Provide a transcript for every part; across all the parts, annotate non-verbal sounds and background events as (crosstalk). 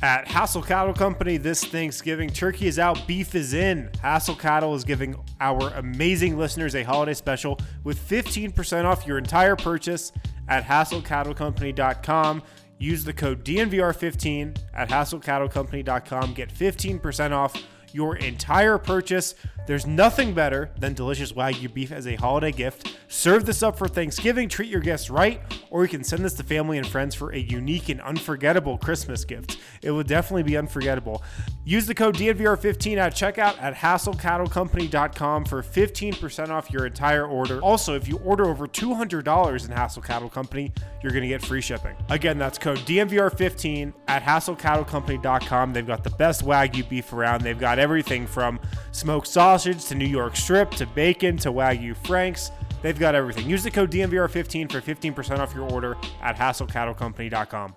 At Hassel Cattle Company this Thanksgiving, turkey is out, beef is in. Hassel Cattle is giving our amazing listeners a holiday special with 15% off your entire purchase at hasslecattlecompany.com. Use the code DNVR15 at hasslecattlecompany.com. Get 15% off your entire purchase. There's nothing better than delicious Wagyu beef as a holiday gift. Serve this up for Thanksgiving, treat your guests right, or you can send this to family and friends for a unique and unforgettable Christmas gift. It will definitely be unforgettable. Use the code DNVR15 at checkout at hasslecattlecompany.com for 15% off your entire order. Also, if you order over $200 in Hassel Cattle Company, you're going to get free shipping. Again, that's code DNVR15 at hasslecattlecompany.com. They've got the best Wagyu beef around. They've got everything from smoked sausage to New York strip to bacon to Wagyu Franks. They've got everything. Use the code DNVR15 for 15% off your order at hasslecattlecompany.com.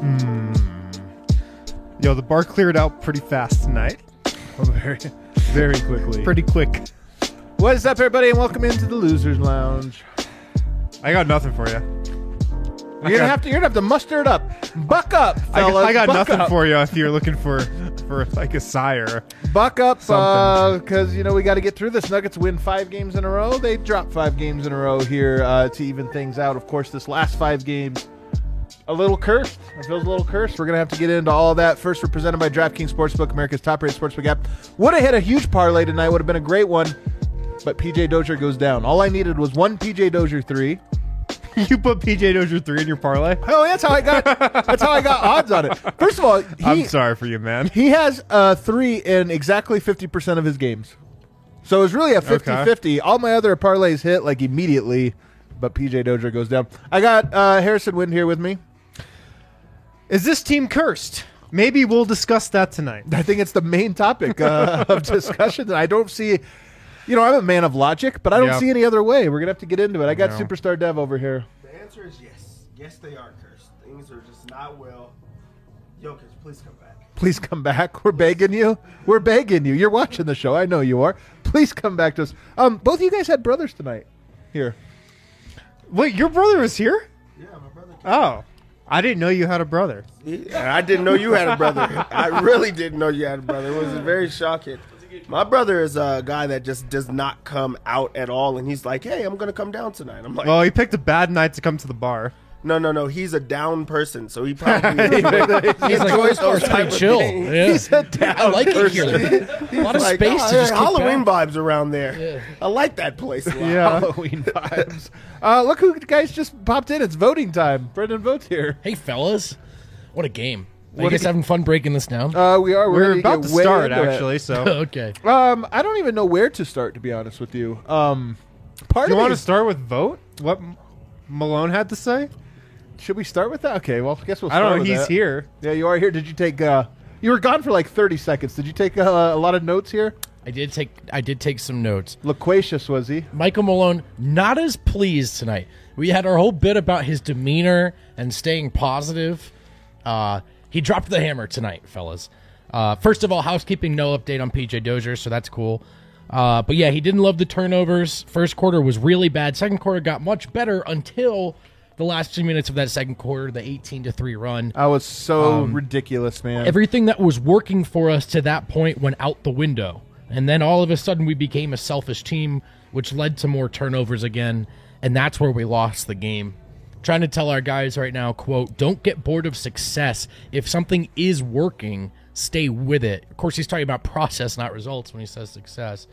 Hmm. Yo, the bar cleared out pretty fast tonight. (laughs) very, very quickly. Pretty quick. What is up, everybody, and welcome into the Losers Lounge. I got nothing for you. You're gonna have to, you're gonna have to muster it up. Buck up, I got, fellas. I got Buck nothing up. for you if you're looking for for like a sire. Buck up, Something. because you know we got to get through this. Nuggets win five games in a row. They dropped five games in a row here uh, to even things out. Of course, this last five games, a little cursed. It feels a little cursed. We're gonna have to get into all that. First, we're presented by DraftKings Sportsbook, America's top-rated sportsbook app. Would have hit a huge parlay tonight. Would have been a great one. But PJ Dozier goes down. All I needed was one PJ Dozier three. (laughs) you put PJ Dozier three in your parlay. Oh, that's how I got. that's how I got odds on it. First of all, he, I'm sorry for you, man. He has uh, three in exactly 50% of his games. So it's really a 50 50. All my other parlays hit like immediately, but PJ Dozier goes down. I got uh, Harrison Wind here with me. Is this team cursed? Maybe we'll discuss that tonight. I think it's the main topic uh, of discussion. I don't see, you know, I'm a man of logic, but I don't Yeah. see any other way. We're going to have to get into it. I got No. Superstar Dev over here. The answer is yes. Yes, they are cursed. Things are just not well. Jokic, please come back. Please come back. We're begging you. We're begging you. You're watching the show. I know you are. Please come back to us. Um, both of you guys had brothers tonight. Here. Wait, your brother was here? Yeah, my brother. Oh, I didn't know you had a brother. I didn't know you had a brother. I really didn't know you had a brother. It was very shocking. My brother is a guy that just does not come out at all, and he's like, "Hey, I'm gonna come down tonight." I'm like, Well, he picked a bad night to come to the bar. "No, no, no. He's a down person, so he probably he (laughs) (laughs) He's like, enjoys oh, those type of chill. things." Yeah. He's a down I like it person. here. A lot of Like, space oh, to just yeah, Halloween back. vibes around there. I like that place. A lot. Yeah. Halloween (laughs) vibes. Uh, look who guys just popped in. It's voting time. Brendan Vogt's here. Hey, fellas, what a game! Are What you guys having fun breaking this down? Uh, we are. We're ready about get to start actually, so (laughs) okay. Um, I don't even know where to start. To be honest with you, um, part you of want to start with Vogt? What M- Malone had to say? Should we start with that? Okay. Well, I guess we'll. I Start don't know. with He's that. here. Yeah, you are here. Did you take? Uh, you were gone for like thirty seconds. Did you take uh, a lot of notes here? I did take I did take some notes. Loquacious was he? Michael Malone not as pleased tonight. We had our whole bit about his demeanor and staying positive. Uh, he dropped the hammer tonight, fellas. Uh, first of all, housekeeping no update on PJ Dozier, so that's cool. Uh, but yeah, he didn't love the turnovers. First quarter was really bad. Second quarter got much better until the last two minutes of that second quarter, the eighteen to three run. I was so Um, ridiculous, man. Everything that was working for us to that point went out the window. And then all of a sudden we became a selfish team, which led to more turnovers again. And that's where we lost the game. Trying to tell our guys right now, quote, don't get bored of success. If something is working, stay with it. Of course, he's talking about (laughs) process, not results when he says success.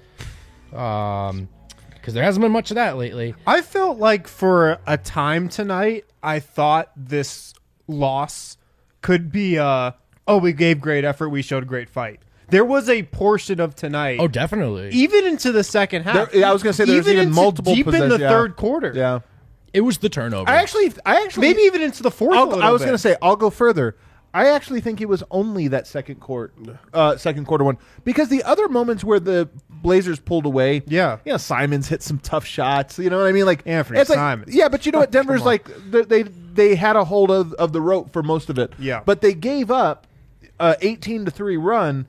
Um, because there hasn't been much of that lately. I felt like for a time tonight, I thought this loss could be uh oh, we gave great effort, we showed a great fight. There was a portion of tonight, Oh, definitely. even into the second half. There- yeah, I was gonna say there was even into multiple deep in the yeah. third quarter. yeah. It was the turnover. I actually, I actually, maybe even into the fourth. a I'll, little I was going to say I'll go further. I actually think it was only that second court, uh, second quarter one because the other moments where the Blazers pulled away, Yeah. you know, Simons hit some tough shots. You know what I mean? Like Anfernee it's like- Simons. yeah, but you know what? (laughs) Denver's like they, they they had a hold of, of the rope for most of it. Yeah. but they gave up a eighteen to three run,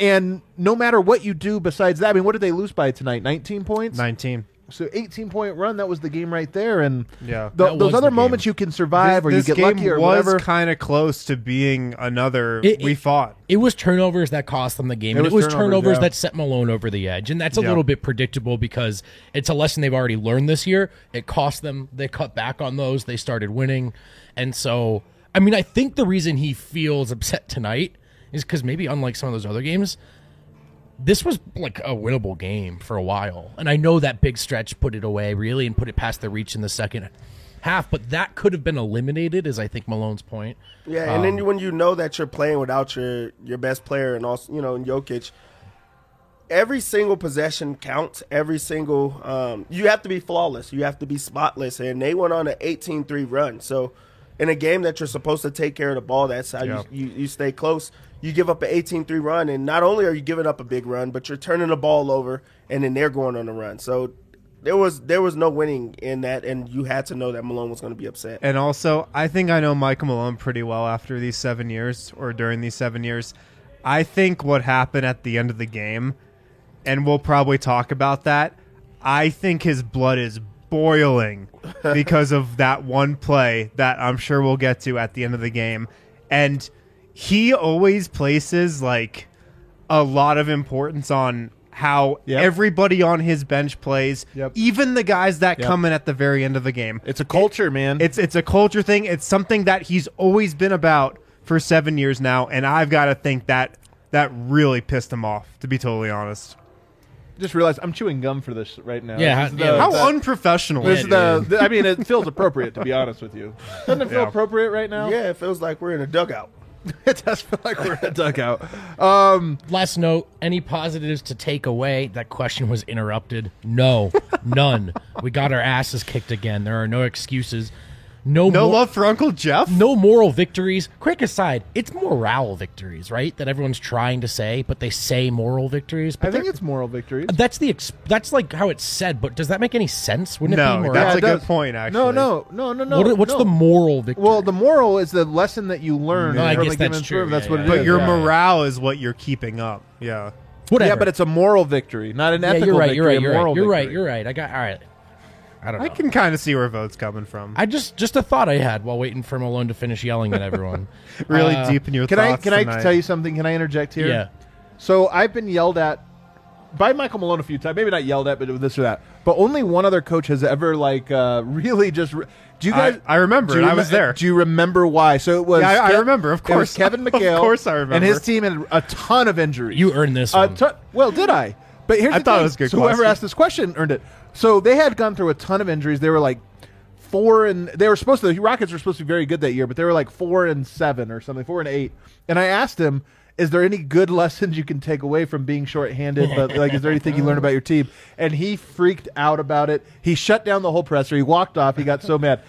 and no matter what you do besides that, I mean, what did they lose by tonight? Nineteen points. nineteen. So 18 point run, that was the game right there. And Yeah. th- That those other moments you can survive or you this get game lucky or was whatever. kind of close to being another. It- we it- fought. It was turnovers that cost them the game. It and was it was turnovers, turnovers yeah. that set Malone over the edge. And that's a Yeah. little bit predictable because it's a lesson they've already learned this year. It cost them. They cut back on those. They started winning. And so, I mean, I think the reason he feels upset tonight is because maybe unlike some of those other games, this was like a winnable game for a while. And I know that big stretch put it away really and put it past the reach in the second half, but that could have been eliminated, is I think Malone's point. Yeah, and then when you know that you're playing without your your best player and also you know in Jokic, every single possession counts. Every single um, you have to be flawless. You have to be spotless. And they went on an 18-3 run. So in a game that you're supposed to take care of the ball, that's how Yeah. you, you you stay close. You give up an 18-3 run, and not only are you giving up a big run, but you're turning the ball over, and then they're going on a run. So there was there was no winning in that, and you had to know that Malone was going to be upset. And also, I think I know Michael Malone pretty well after these seven years or during these seven years. I think what happened at the end of the game, and we'll probably talk about that. I think his blood is boiling (laughs) because of that one play that I'm sure we'll get to at the end of the game. And he always places like a lot of importance on how Yep. everybody on his bench plays, Yep. even the guys that Yep. come in at the very end of the game. it's a culture, man. It's it's a culture thing. It's something that he's always been about for seven years now, and I've got to think that that really pissed him off. To be totally honest, just realized I'm chewing gum for this right now. Yeah, This is yeah, how the- unprofessional! This is is the, the- I mean, it feels appropriate to be honest with you. (laughs) Doesn't it feel Yeah. appropriate right now? Yeah, it feels like we're in a dugout. (laughs) it does feel like we're in a (laughs) dugout. Um, Last note: Any positives to take away? That question was interrupted. No, none. We got our asses kicked again. There are no excuses. No, no mor- love for Uncle Jeff. No moral victories. Quick aside: It's morale victories, right? That everyone's trying to say, but they say moral victories. But I think it's moral victories. Uh, that's the ex- that's like how it's said. But does that make any sense? Wouldn't it No, be moral? that's Yeah, a good does. point. Actually, No, no, no, no, no. What- what's no. the moral victory? Well, the moral is the lesson that you learn No, I from guess a given that's true. serve. That's Yeah, what yeah, it is. But your yeah. morale is what you're keeping up. Yeah. Whatever. yeah, but it's a moral victory, not an yeah. ethical You're right. victory. You're right. You're right. You're right. You're right. I got all right. I don't know. I can kind of see where Vogt's coming from. I just just a thought I had while waiting for Malone to finish yelling at everyone. (laughs) really Uh, deep in your Can I thoughts can I tonight. tell you something? Can I interject here? Yeah. So I've been yelled at by Michael Malone a few times. Maybe not yelled at, but this or that. But only one other coach has ever like uh, (laughs) really just. Re- do you guys? I remember do it. I was there. Do you remember why? So it was. Yeah, I- I remember, of it was course. (laughs) Kevin Of course I remember. And his team had a ton of injuries. You earned this one. ton- well, did I? But here's I the thought it thing. was a good So whoever question. asked this question earned it. So they had gone through a ton of injuries. They were like four and they were supposed to. The Rockets were supposed to be very good that year, but they were like four and seven or something, four and eight. And I asked him, "Is there any good (laughs) lessons you can take away from being shorthanded? But like, is there anything you learned about your team?" And he freaked out about it. He shut down the whole presser. He walked off. He got so mad.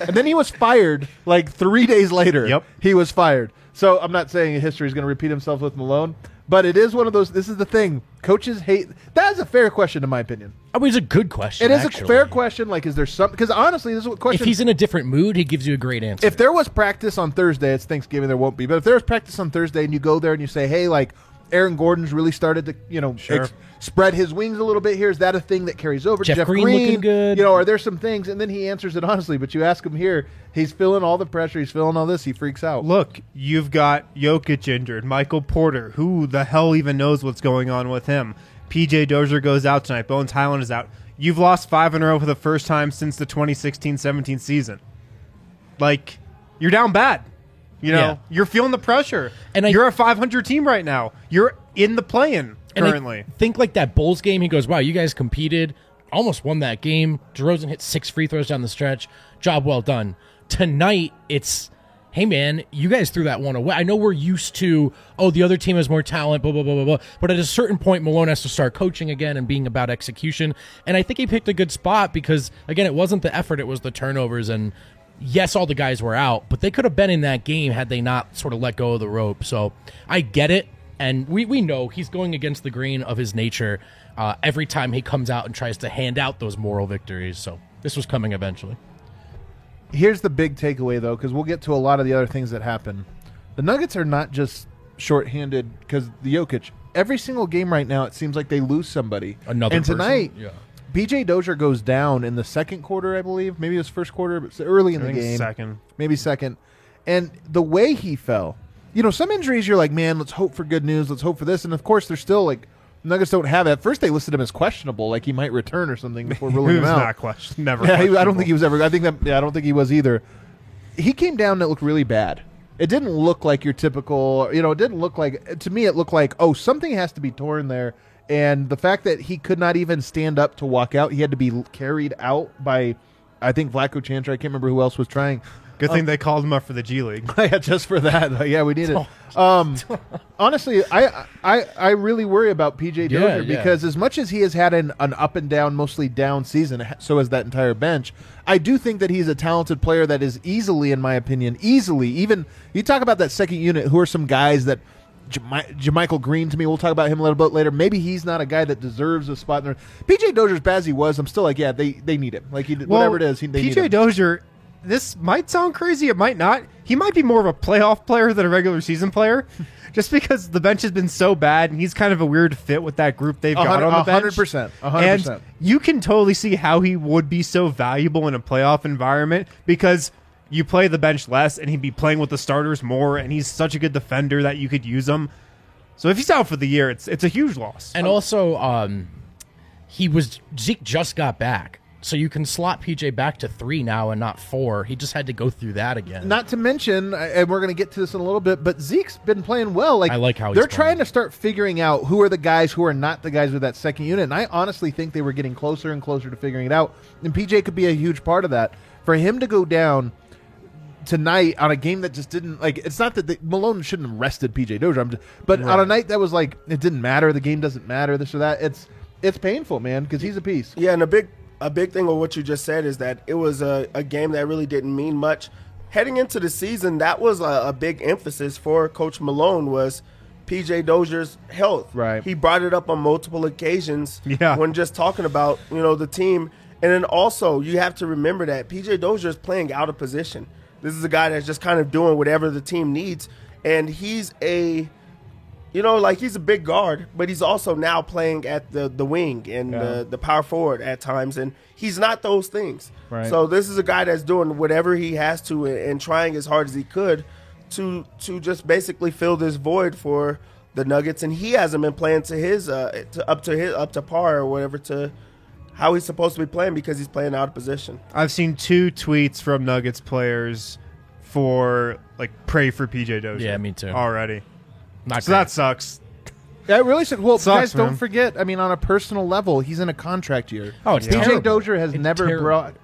And then he was fired like three days later. Yep. He was fired. So I'm not saying history is going to repeat himself with Malone, but it is one of those. This is the thing. Coaches hate. That is a fair question, in my opinion. I mean, it's a good question. It is actually. a fair question. Like, is there some? Because honestly, this is what question. If he's in a different mood, he gives you a great answer. if there was practice on Thursday, it's Thanksgiving. There won't be. But if there was practice on Thursday, and you go there and you say, "Hey, like Aaron Gordon's really started to, you know, Sure. ex- spread his wings a little bit here. Is that a thing that carries over? Jeff Green looking good. You know, are there some things? And then he answers it honestly. But you ask him here, he's feeling all the pressure. He's feeling all this. He freaks out. Look, you've got Jokic injured, Michael Porter. Who the hell even knows what's going on with him? PJ Dozier goes out tonight. Bones Hyland is out. You've lost five in a row for the first time since the 2016-17 season. Like, you're down bad. You know, Yeah. you're feeling the pressure. And I- you're a 500 team right now. You're in the play-in And I currently. think like that Bulls game, he goes, "Wow, you guys competed, almost won that game." DeRozan hit six free throws down the stretch. Job well done. Tonight, it's, hey man, you guys threw that one away. I know we're used to, oh, the other team has more talent, blah blah blah blah blah. But at a certain point, Malone has to start coaching again and being about execution. And I think he picked a good spot because again, it wasn't the effort; it was the turnovers and. Yes, all the guys were out, but they could have been in that game had they not sort of let go of the rope. So I get it and we, we know he's going against the grain of his nature uh, every time he comes out and tries to hand out those moral victories. So this was coming eventually. Here's the big takeaway, though, because we'll get to a lot of the other things that happen. The Nuggets are not just shorthanded because the Jokic. Every single game right now, it seems like they lose somebody. Another and person. tonight, Yeah. PJ Dozier goes down in the second quarter, I believe. Maybe it was first quarter, but it's early in I the game. second. maybe second. And the way he fell, you know, some injuries you're like, man, let's hope for good news. Let's hope for this. And of course, they're still like Nuggets don't have it. At first, they listed him as questionable, like he might return or something before (laughs) He ruling was him out. not question. Never. Yeah, he, I don't think he was ever. I think that. Yeah, I don't think he was either. He came down and it looked really bad. It didn't look like your typical. You know, it didn't look like. To me, it looked like oh, something has to be torn there. And the fact that he could not even stand up to walk out, he had to be carried out by, I think Vlatko Cancar. I can't remember who else was trying. Good thing they called him up for the G League. (laughs) yeah, just for that. (laughs) Yeah, we need it. Um, (laughs) honestly, I, I I really worry about PJ Yeah, Dozier yeah. because as much as he has had an, an up and down, mostly down season, so has that entire bench. I do think that he's a talented player that is easily, in my opinion, easily even. You talk about that second unit. Who are some guys that? Jami- JaMychal Green to me. We'll talk about him a little bit later. Maybe he's not a guy that deserves a spot in there. PJ Dozier's bad as he was. I'm still like, yeah, they they need him. Like he, whatever it is, he, they need PJ. Dozier. This might sound crazy. It might not. He might be more of a playoff player than a regular season player, (laughs) just because the bench has been so bad, and he's kind of a weird fit with that group they've got on the bench. hundred percent. And you can totally see how he would be so valuable in a playoff environment because you play the bench less, and he'd be playing with the starters more, and he's such a good defender that you could use him. So if he's out for the year, it's it's a huge loss. And also, um, he was Zeke just got back, so you can slot PJ back to three now and not four. He just had to go through that again. Not to mention, and we're going to get to this in a little bit, but Zeke's been playing well. Like I like how he's they're playing. trying to start figuring out who are the guys who are not the guys with that second unit. And I honestly think they were getting closer and closer to figuring it out. And PJ could be a huge part of that. For him to go down tonight on a game that just didn't like, it's not that they, Malone shouldn't have rested PJ Dozier, just, but on a night that was like it didn't matter, the game doesn't matter, this or that. It's it's painful, man, because he's a piece. Yeah, and a big a big thing of what you just said is that it was a, a game that really didn't mean much. Heading into the season, that was a, a big emphasis for Coach Malone was PJ Dozier's health. Right. He brought it up on multiple occasions (laughs) Yeah. when just talking about, you know, the team. And then also you have to remember that PJ Dozier is playing out of position. This is a guy that's just kind of doing whatever the team needs. And he's a you know, like he's a big guard, but he's also now playing at the, the wing and the, the power forward at times, and he's not those things. Right. So this is a guy that's doing whatever he has to and, and trying as hard as he could to to just basically fill this void for the Nuggets, and he hasn't been playing to his uh to, up to his up to par or whatever to how he's supposed to be playing because he's playing out of position. I've seen two tweets from Nuggets players for like pray for PJ Dozier. Yeah, me too. Already. Not So that sucks. That really said. Well, Sucks, guys, don't forget. I mean, on a personal level, he's in a contract year. Oh, it's PJ terrible. Dozier has It's never terrible. brought.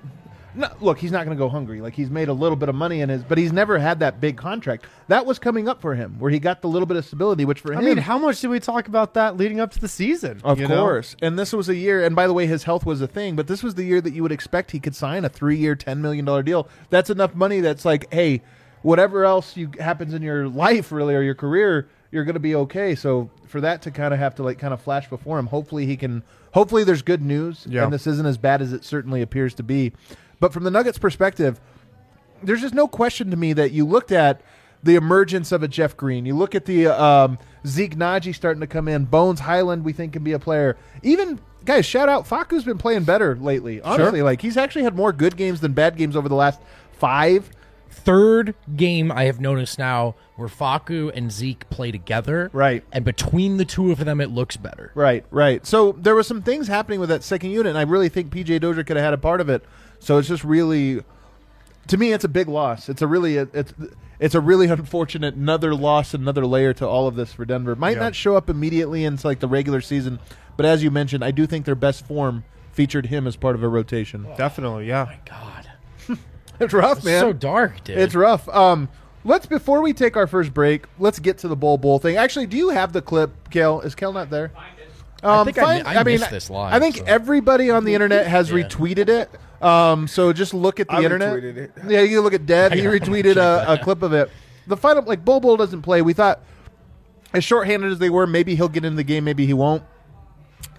No, look, he's not going to go hungry. Like he's made a little bit of money in his, but he's never had that big contract. That was coming up for him, where he got the little bit of stability, which for him, I mean, how much did we talk about that leading up to the season? of you know? course. And this was a year. And by the way, his health was a thing, but this was the year that you would expect he could sign a three-year, ten million dollar deal. That's enough money. That's like, hey, whatever else you happens in your life, really, or your career, you're going to be okay. So for that to kind of have to like kind of flash before him, hopefully he can. Hopefully there's good news, Yeah. and this isn't as bad as it certainly appears to be. But from the Nuggets' perspective, there's just no question to me that you looked at the emergence of a Jeff Green. You look at the um, Zeke Nnaji starting to come in. Bones Hyland, we think, can be a player. Even guys, shout out Facu's been playing better lately. Honestly, like he's actually had more good games than bad games over the last five. Third game I have noticed now where Facu and Zeke play together. Right. And between the two of them, it looks better. Right, right. So there were some things happening with that second unit, and I really think PJ Dozier could have had a part of it. So it's just really, to me, it's a big loss. It's a really, it's it's a really (laughs) unfortunate another loss, another layer to all of this for Denver. Might Yeah. not show up immediately into like the regular season, but as you mentioned, I do think their best form featured him as part of a rotation. Definitely, yeah. My God. (laughs) It's rough, man. So dark, dude. It's rough. Um, let's before we take our first break, let's get to the Bol Bol thing. Actually, do you have the clip, Kel? Is Kel not there? Um, think I mi- I missed this live, I think so- everybody on the internet has (laughs) Yeah. retweeted it. Um, so just look at the I internet. Yeah, you can look at Dead. He (laughs) retweeted a, a (laughs) clip of it. The final, like Bol Bol doesn't play. We thought, as shorthanded as they were, maybe he'll get into the game, maybe he won't.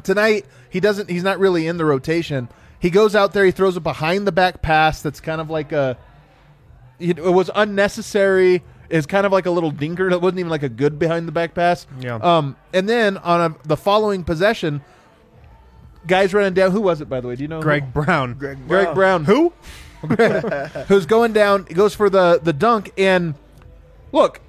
Tonight, he doesn't. He's not really in the rotation. He goes out there. He throws a behind the back pass. That's kind of like a. It, it was unnecessary. It's kind of like a little dinker. It wasn't even like a good behind the back pass. Yeah. Um, and then on a, the following possession, guys running down. Who was it, by the way? Do you know? who? Greg Brown. Greg Greg Brown. Who? (laughs) Who's going down? He goes for the the dunk and look.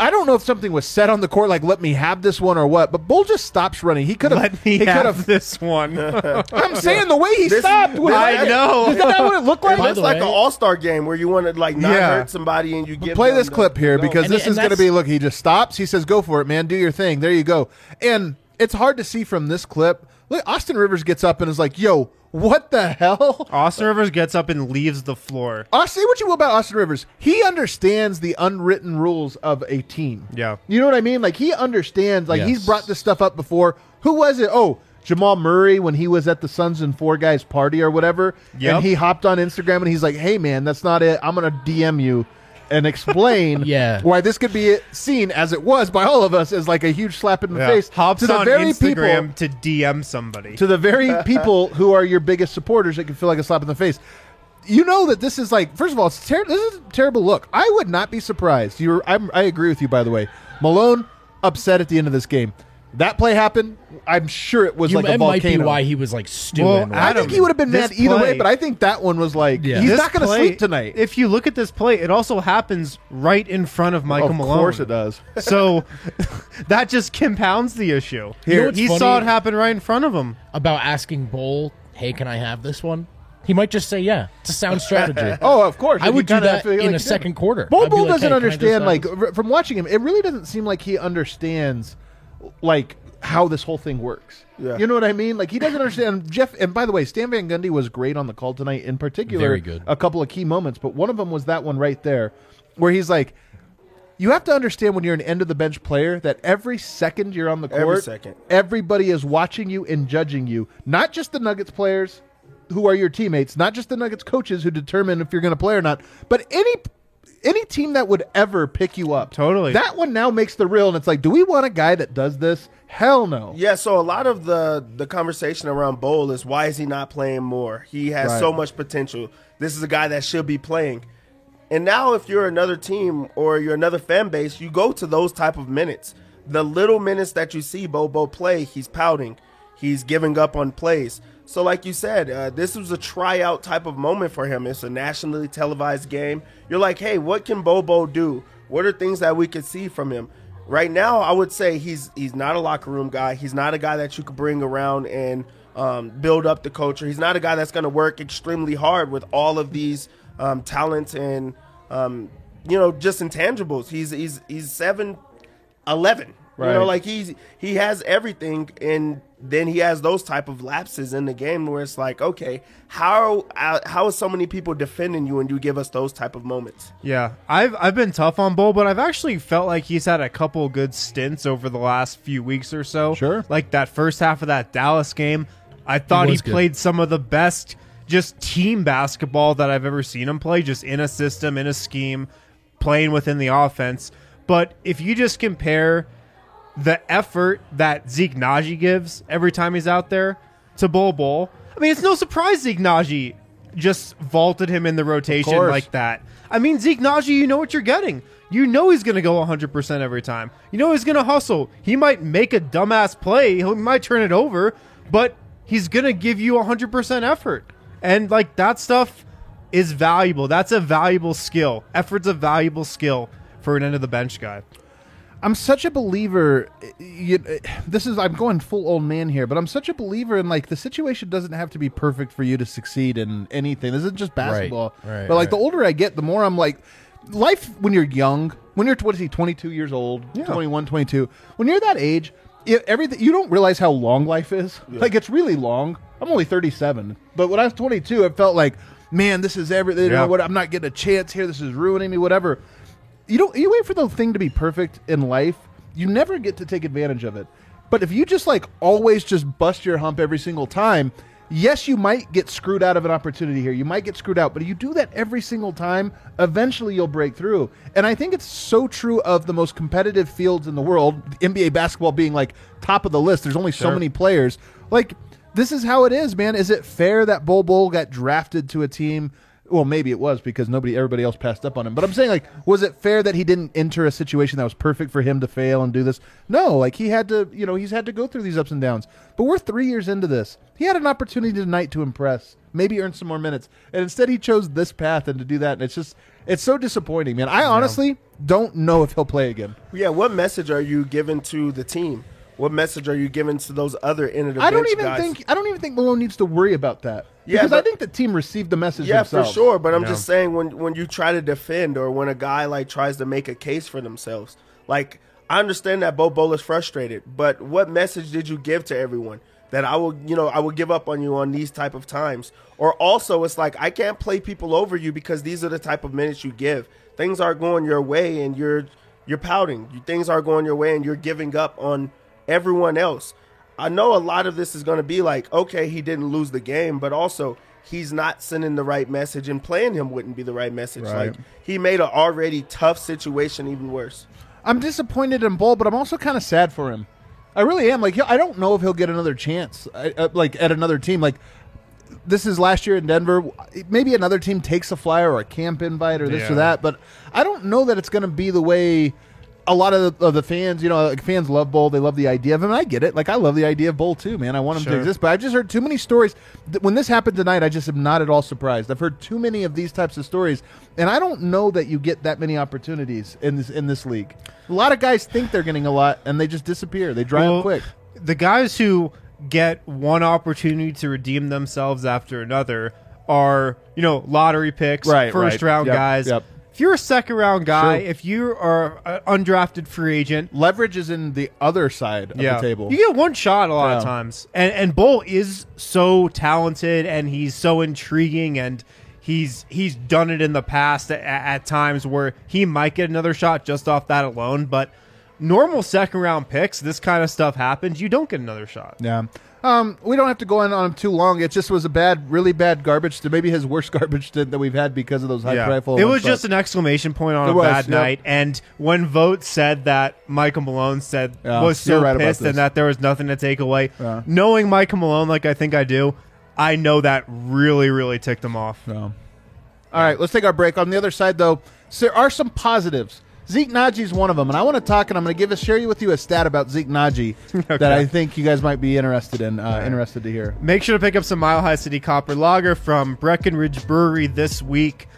I don't know if something was said on the court, like "let me have this one" or what. But Bol just stops running. He could have. Let me he have this one. (laughs) I'm saying the way he This- stopped. Was, I know. Is that what it looked like? It By looks the like an all star game where you want to like not Yeah. hurt somebody and you give Play this the- clip here no. because And- this and is going to be. Look, he just stops. He says, "Go for it, man. Do your thing." There you go. And it's hard to see from this clip. Look, Austin Rivers gets up and is like, "Yo, what the hell?" Austin Rivers gets up and leaves the floor. Uh, say what you will about Austin Rivers. He understands the unwritten rules of a team. Yeah. You know what I mean? Like he understands. Like he's Yes. brought this stuff up before. Who was it? Oh, Jamal Murray when he was at the Sons and Four Guys party or whatever. Yep. And he hopped on Instagram and he's like, "Hey man, that's not it. I'm gonna DM you." And explain (laughs) Yeah. why this could be seen as it was by all of us as like a huge slap in the face Hops to the on very Instagram people to DM somebody. to the very (laughs) people who are your biggest supporters, it can feel like a slap in the face. You know that this is like, first of all, it's ter- this is a terrible look. I would not be surprised. You, I'm, I agree with you, by the way. Malone upset at the end of this game. That play happened. I'm sure it was You, like a it might volcano. be why he was like stewing. Well, right? I think he would have been mad this either way, but I think that one was like Yeah. he's This not going to sleep tonight. If you look at this play, it also happens right in front of Michael of Malone. Of course it does. (laughs) So (laughs) that just compounds the issue. You know he funny? saw it happen right in front of him. about asking Bol, "Hey, can I have this one?" He might just say, "Yeah." It's a sound strategy. (laughs) Oh, of course. I would do kinda that feel in like a second quarter. Bol Bol like, doesn't "Hey, can I just understand. Like from watching him, it really doesn't seem like he understands like how this whole thing works. Yeah. You know what I mean? Like he doesn't understand. Jeff, and by the way, Stan Van Gundy was great on the call tonight. In particular, Very good. A couple of key moments, but one of them was that one right there, where he's like. You have to understand when you're an end of the bench player that every second you're on the court, Every second. everybody is watching you and judging you. Not just the Nuggets players who are your teammates, not just the Nuggets coaches who determine if you're going to play or not, but any any team that would ever pick you up. Totally. That one now makes the real and it's like, do we want a guy that does this? Hell no. Yeah, so a lot of the the conversation around Bol is why is he not playing more? He has Right. so much potential. This is a guy that should be playing. And now if you're another team or you're another fan base, you go to those type of minutes. The little minutes that you see Bobo play, he's pouting. He's giving up on plays. So like you said, uh, this was a tryout type of moment for him. It's a nationally televised game. You're like, hey, what can Bol Bol do? What are things that we could see from him? Right now, I would say he's he's not a locker room guy. He's not a guy that you could bring around and um, build up the culture. He's not a guy that's going to work extremely hard with all of these um, talents and um, you know just intangibles. He's he's he's seven, eleven. You know, like he's he has everything, and then he has those type of lapses in the game where it's like, okay, how uh, how is so many people defending you, and you give us those type of moments? Yeah, I've I've been tough on Bol, but I've actually felt like he's had a couple good stints over the last few weeks or so. Sure. like that first half of that Dallas game, I thought he, was good. played some of the best just team basketball that I've ever seen him play, just in a system, in a scheme, playing within the offense. But if you just compare the effort that Zeke Nnaji gives every time he's out there to Bol Bol, I mean, it's no surprise Zeke Nnaji just vaulted him in the rotation like that. I mean, Zeke Nnaji, you know what you're getting. You know he's going to go 100% every time. You know he's going to hustle. He might make a dumbass play. He might turn it over, but he's going to give you 100% effort. And like that stuff is valuable. That's a valuable skill. Effort's a valuable skill for an end of the bench guy. I'm such a believer. You, this is I'm going full old man here, but I'm such a believer in like the situation doesn't have to be perfect for you to succeed in anything. This isn't just basketball. right, but like right. the older I get, the more I'm like, life when you're young, when you're what is he, 22 years old, 21, 22, when you're that age, it, everything you don't realize how long life is. Like it's really long. I'm only 37, but when I was 22, it felt like, man, this is everything. You know what? I'm not getting a chance here. This is ruining me. Whatever you don't you wait for the thing to be perfect in life you never get to take advantage of it. But if you just like always just bust your hump every single time yes you might get screwed out of an opportunity here. You might get screwed out but if you do that every single time eventually you'll break through. And i think it's so true of the most competitive fields in the world nba basketball being like top of the list. There's only so many players. Like this is how it is man. Is it fair that Bol Bol got drafted to a team Well, maybe it was because nobody, everybody else passed up on him. But I'm saying, like, was it fair that he didn't enter a situation that was perfect for him to fail and do this? No, like he had to, you know, he's had to go through these ups and downs. But we're three years into this. He had an opportunity tonight to impress, maybe earn some more minutes, and instead he chose this path and to do that. And it's just, it's so disappointing, man. I honestly don't know if he'll play again. Yeah, what message are you giving to the team? What message are you giving to those other end of the I don't bench even guys? think I don't even think Malone needs to worry about that. Yeah, because I think the team received the message. Yeah, themselves. for sure. But I'm Yeah. just saying when when you try to defend or when a guy like tries to make a case for themselves, like I understand that Bol Bol's frustrated, but what message did you give to everyone? That I will, you know, I will give up on you on these type of times. Or also, it's like I can't play people over you because these are the type of minutes you give. Things aren't going your way, and you're you're pouting. Things aren't going your way, and you're giving up on everyone else. I know a lot of this is going to be like, okay, he didn't lose the game, but also he's not sending the right message, and playing him wouldn't be the right message. Right. Like he made an already tough situation even worse. I'm disappointed in Bol, but I'm also kind of sad for him. I really am. Like I don't know if he'll get another chance, uh, uh, like at another team. Like this is last year in Denver. Maybe another team takes a flyer or a camp invite or this Yeah. or that, but I don't know that it's going to be the way. A lot of the, of the fans, you know, like fans love Bol. They love the idea of him. I get it. Like I love the idea of Bol too, man. I want him to exist. But I've just heard too many stories. When this happened tonight, I just am not at all surprised. I've heard too many of these types of stories, and I don't know that you get that many opportunities in this in this league. A lot of guys think they're getting a lot, and they just disappear. They dry Well, up quick. The guys who get one opportunity to redeem themselves after another are, you know, lottery picks, Right, first right. round Yep, guys. yep. If you're a second round guy, Sure. if you are an undrafted free agent, Leverage is in the other side of the table. You get one shot a lot of Yeah. times. And and Bol is so talented and he's so intriguing and he's he's done it in the past at, at times where he might get another shot just off that alone, but normal second round picks, this kind of stuff happens, you don't get another shot. Yeah. Um, we don't have to go in on him too long. It just was a bad, really bad garbage stint. Maybe his worst (laughs) garbage stint that we've had because of those high profile. It was just an exclamation point on It a was, bad yep. night. And when Vogt said that Michael Malone said Yeah, was you're so right about pissed this. and that there was nothing to take away, Yeah. knowing Michael Malone like I think I do, I know that really, really ticked him off. All right, let's take our break. On the other side, though, so there are some positives. Zeke Nnaji is one of them, and I want to talk, and I'm going to give a share you with you a stat about Zeke Nnaji (laughs) that I think you guys might be interested in, uh, interested to hear. Make sure to pick up some Mile High City Copper Lager from Breckenridge Brewery this week.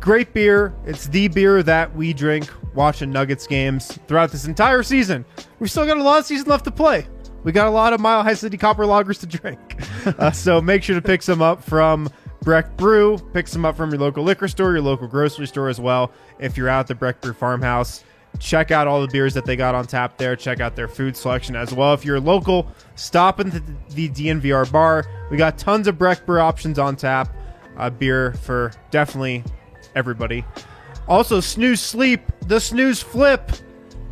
Great beer. It's the beer that we drink watching Nuggets games throughout this entire season. We've still got a lot of season left to play. We got a lot of Mile High City Copper Lagers to drink. (laughs) uh, so make sure to pick some up from Breck Brew. Pick some up from your local liquor store, your local grocery store as well. If you're out at the Breck Brew Farmhouse, check out all the beers that they got on tap there. Check out their food selection as well. If you're local, stop in the, the DNVR bar. We got tons of Breck Brew options on tap. Uh, beer for definitely everybody. Also, Snooze Sleep, the Snooze Flip.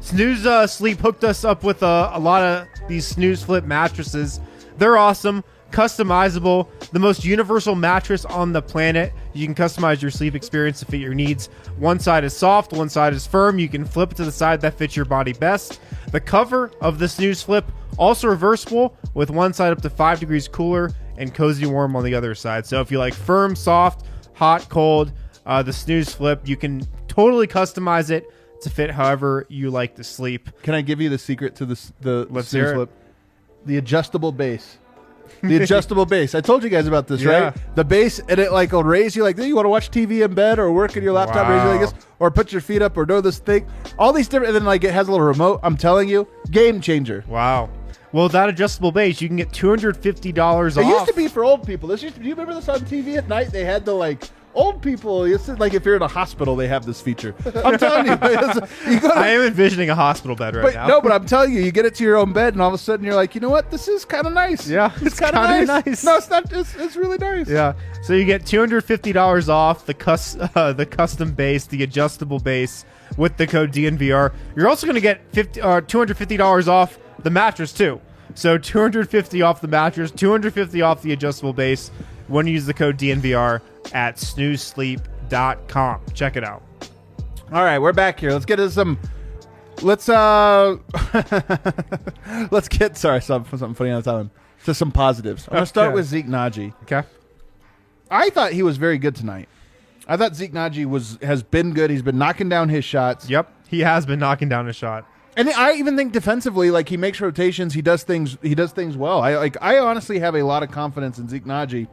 Snooze uh, Sleep hooked us up with a, a lot of these Snooze Flip mattresses. They're awesome, customizable, the most universal mattress on the planet. You can customize your sleep experience to fit your needs. One side is soft, one side is firm. You can flip to the side that fits your body best. The cover of the Snooze Flip also reversible, with one side up to five degrees cooler and cozy warm on the other side. So if you like firm, soft, hot, cold, uh, the Snooze Flip, you can totally customize it to fit however you like to sleep. Can I give you the secret to this, the Let's snooze flip? The adjustable base. The adjustable base. I told you guys about this, Yeah. right? The base, and it like will raise you like, you want to watch TV in bed or work in your laptop, raise you like this, or put your feet up or do this thing. All these different, and then like it has a little remote. I'm telling you, game changer. Wow. Well, that adjustable base, you can get two hundred fifty dollars It off. used to be for old people. This used to. Do you remember this on TV at night? They had the like old people. It's like if you're in a hospital, they have this feature. I'm telling you, (laughs) you go to I am envisioning a hospital bed right But now. no, but I'm telling you, you get it to your own bed, and all of a sudden you're like, you know what? This is kind of nice. Yeah, it's, it's kind of nice. nice. No, it's not. It's, it's really nice. yeah. So you get two hundred fifty dollars off the cus- (laughs) uh, the custom base, the adjustable base with the code DNVR. You're also going to get fifty uh, two hundred fifty dollars off the mattress too. So two hundred fifty off the mattress, two hundred fifty off the adjustable base when you use the code DNVR at snoozesleep.com. Check it out. All right, we're back here. Let's get into some. Let's uh, (laughs) let's get sorry something something funny on the time to some positives. I'm gonna start with Zeke Nnaji. Okay. I thought he was very good tonight. I thought Zeke Nnaji was has been good. He's been knocking down his shots. Yep, he has been knocking down a shot. And I even think defensively, like he makes rotations, he does things, he does things well. I like, I honestly have a lot of confidence in Zeke Nnaji.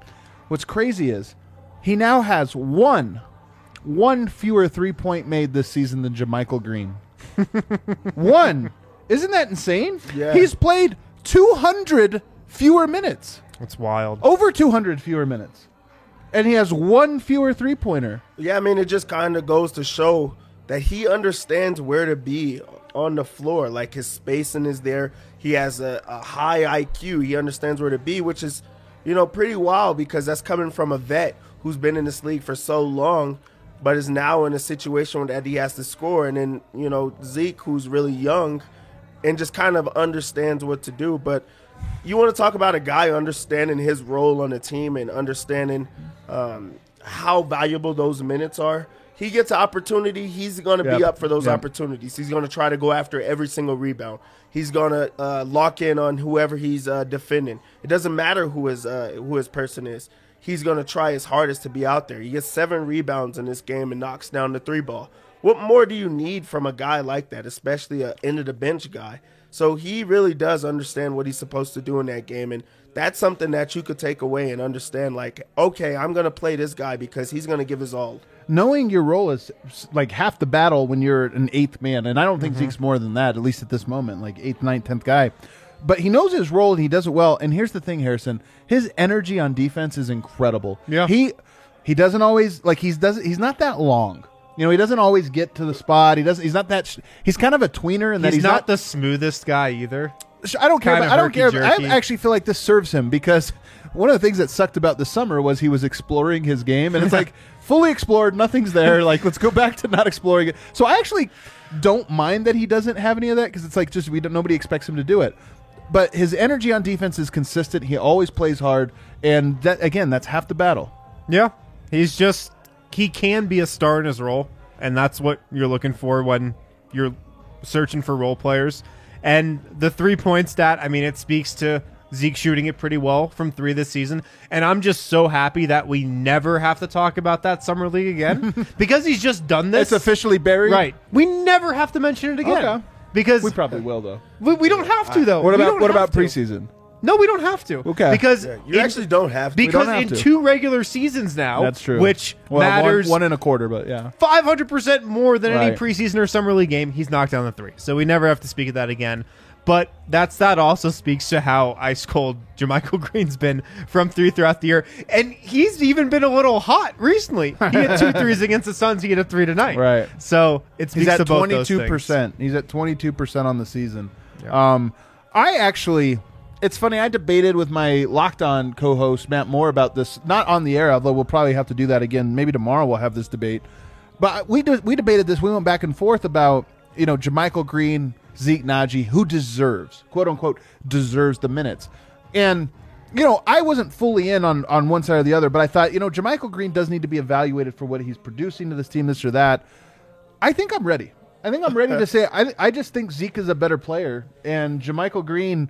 What's crazy is he now has one, one fewer three point made this season than JaMychal Green. (laughs) one, isn't that insane? Yeah. he's played two hundred fewer minutes, That's wild. over two hundred fewer minutes, and he has one fewer three pointer. Yeah, I mean, it just kind of goes to show that he understands where to be on the floor. Like his spacing is there. He has a, a high IQ. He understands where to be, which is, you know, pretty wild because that's coming from a vet who's been in this league for so long, but is now in a situation that he has to score. And then, you know, Zeke, who's really young and just kind of understands what to do. But you want to talk about a guy understanding his role on the team and understanding um, how valuable those minutes are. He gets an opportunity. He's going to be up for those Yep. opportunities. He's going to try to go after every single rebound. He's going to uh, lock in on whoever he's uh, defending. It doesn't matter who his uh, who his person is. He's going to try his hardest to be out there. He gets seven rebounds in this game and knocks down the three ball. What more do you need from a guy like that, especially a end of the bench guy? So he really does understand what he's supposed to do in that game, and that's something that you could take away and understand. Like, okay, I'm going to play this guy because he's going to give his all. Knowing your role is like half the battle when you're an eighth man, and I don't Mm-hmm. think Zeke's more than that, at least at this moment, like eighth, ninth, tenth guy. But he knows his role and he does it well. And here's the thing, Harrison, his energy on defense is incredible. Yeah. he he doesn't always like he's doesn't he's not that long. You know, he doesn't always get to the spot. He doesn't. He's not that. Sh- he's kind of a tweener, and that He's, he's, not, the smoothest guy either. I don't care. About, I don't care. But I actually feel like this serves him because (laughs) one of the things that sucked about the summer was he was exploring his game, and it's (laughs) like fully explored, nothing's there. (laughs) Like let's go back to not exploring it. So I actually don't mind that he doesn't have any of that because it's like just we don't, nobody expects him to do it. But his energy on defense is consistent. He always plays hard, and that again, that's half the battle. Yeah, he's just he can be a star in his role, and that's what you're looking for when you're searching for role players. And the three point stat, I mean, it speaks to Zeke shooting it pretty well from three this season. And I'm just so happy that we never have to talk about that summer league again (laughs) because he's just done this. It's officially buried. right. We never have to mention it again Okay. because We probably will though. we, we don't have to though. What about what about to. preseason? No, we don't have to. Okay. because Yeah, you in- actually don't have to. because have in to. two regular seasons now, That's true. which well, one- matters one, and a quarter, but yeah. 500% more than any preseason or summer league game. He's knocked down the three. So we never have to speak of that again. But that's that also speaks to how ice cold JaMychal (laughs) Green's been from three throughout the year. And he's even been a little hot recently. He had two threes (laughs) against the Suns. He had a three tonight. Right. So it speaks He's to at both twenty those two things. percent. He's at twenty two percent on the season. Um, I actually, it's funny. I debated with my locked on co-host Matt Moore about this, not on the air, although we'll probably have to do that again. Maybe tomorrow we'll have this debate. But we de- we debated this. We went back and forth about you know JaMychal Green, Zeke Nnaji, who deserves quote unquote deserves the minutes, and. You know, I wasn't fully in on, on one side or the other, but I thought, you know, JaMychal Green does need to be evaluated for what he's producing to this team, this or that. I think I'm ready. I think I'm ready to (laughs) say I I just think Zeke is a better player and JaMychal Green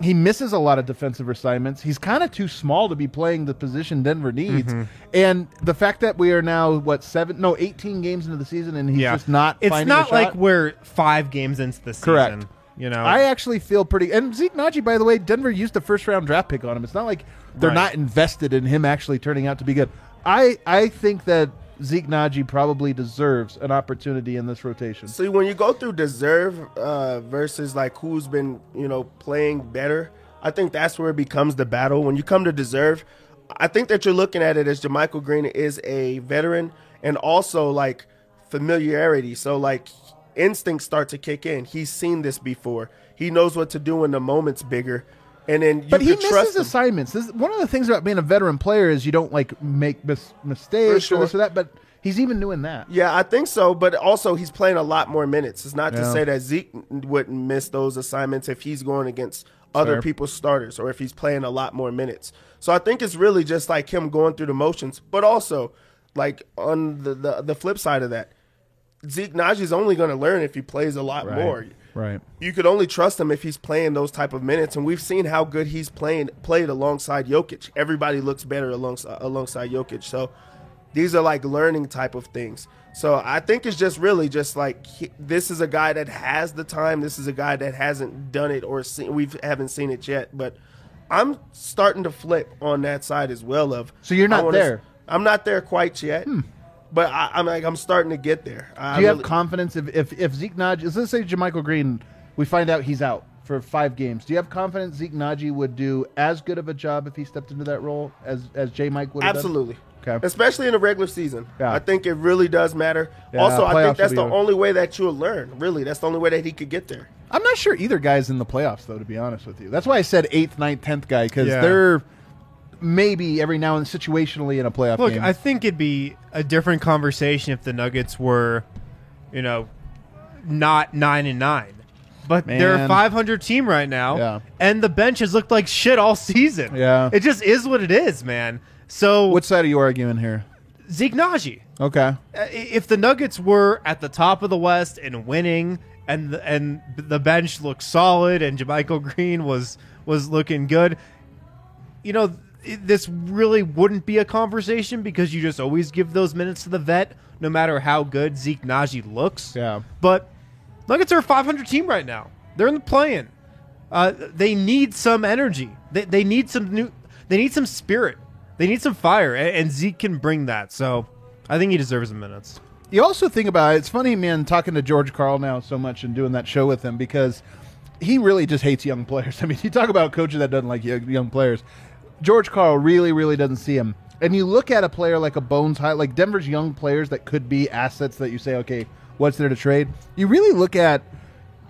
he misses a lot of defensive assignments. He's kind of too small to be playing the position Denver needs. Mm-hmm. And the fact that we are now what seven no 18 games into the season and he's Yeah. just not It's not like we're five games into the season. Correct. You know, I actually feel pretty. And Zeke Nnaji, by the way, Denver used a first round draft pick on him. It's not like they're Right. not invested in him actually turning out to be good. I I think that Zeke Nnaji probably deserves an opportunity in this rotation. See, when you go through deserve uh, versus like who's been, you know, playing better, I think that's where it becomes the battle. When you come to deserve, I think that you're looking at it as JaMychal Green is a veteran and also like familiarity. So like instincts start to kick in. He's seen this before. He knows what to do when the moment's bigger. And then you But he misses assignments. This, one of the things about being a veteran player is you don't like make mis- mistakes For or this or that. But he's even doing that. Yeah, I think so, but also he's playing a lot more minutes. It's not to say that Zeke wouldn't miss those assignments if he's going against other Fair. people's starters or if he's playing a lot more minutes. So I think it's really just like him going through the motions, but also like on the the, the flip side of that, Zeke Nnaji's only going to learn if he plays a lot more. Right. You could only trust him if he's playing those type of minutes, and we've seen how good he's playing played alongside Jokic. Everybody looks better alongside alongside Jokic. So These are like learning type of things. So I think it's just really just like he, this is a guy that has the time. This is a guy that hasn't done it or seen, we haven't seen it yet. But I'm starting to flip on that side as well. Of So you're not wanna there? Hmm. I'm not there quite yet. But I, I'm like I'm starting to get there. I Do you have really- confidence if if if Zeke Nnaji, let's say JaMychal Green, we find out he's out for five games. Do you have confidence Zeke Nnaji would do as good of a job if he stepped into that role as as J Mike would? have done? Absolutely. Okay. Especially in the regular season. Yeah. I think it really does matter. Yeah, also, I think that's the be- only way that you'll learn. Really, that's the only way that he could get there. I'm not sure either guy's in the playoffs though. To be honest with you, that's why I said eighth, ninth, tenth guy because Yeah. they're maybe every now and situationally in a playoff Look, game. I think it'd be a different conversation if the Nuggets were, you know, not nine and nine. But they're a 500 team right now, Yeah. and the bench has looked like shit all season. Yeah. it just is what it is, man. So What side are you arguing here? Zeke Nnaji, Okay. uh, if the Nuggets were at the top of the West and winning, and the, and the bench looked solid, and JaMychal Green was was looking good, you know, this really wouldn't be a conversation because you just always give those minutes to the vet, no matter how good Zeke Nnaji looks. Yeah. But Nuggets are a 500 team right now. They're in the play-in. Uh, they need some energy. They, they need some new. They need some spirit. They need some fire, and, and Zeke can bring that. So I think he deserves the minutes. You also think about it. It's funny, man, talking to George Karl now so much and doing that show with him because he really just hates young players. (laughs) I mean, you talk about a coach that doesn't like young young players. George Karl really, really doesn't see him. And you look at a player like a Bones High, like Denver's young players that could be assets that you say, okay, what's there to trade? You really look at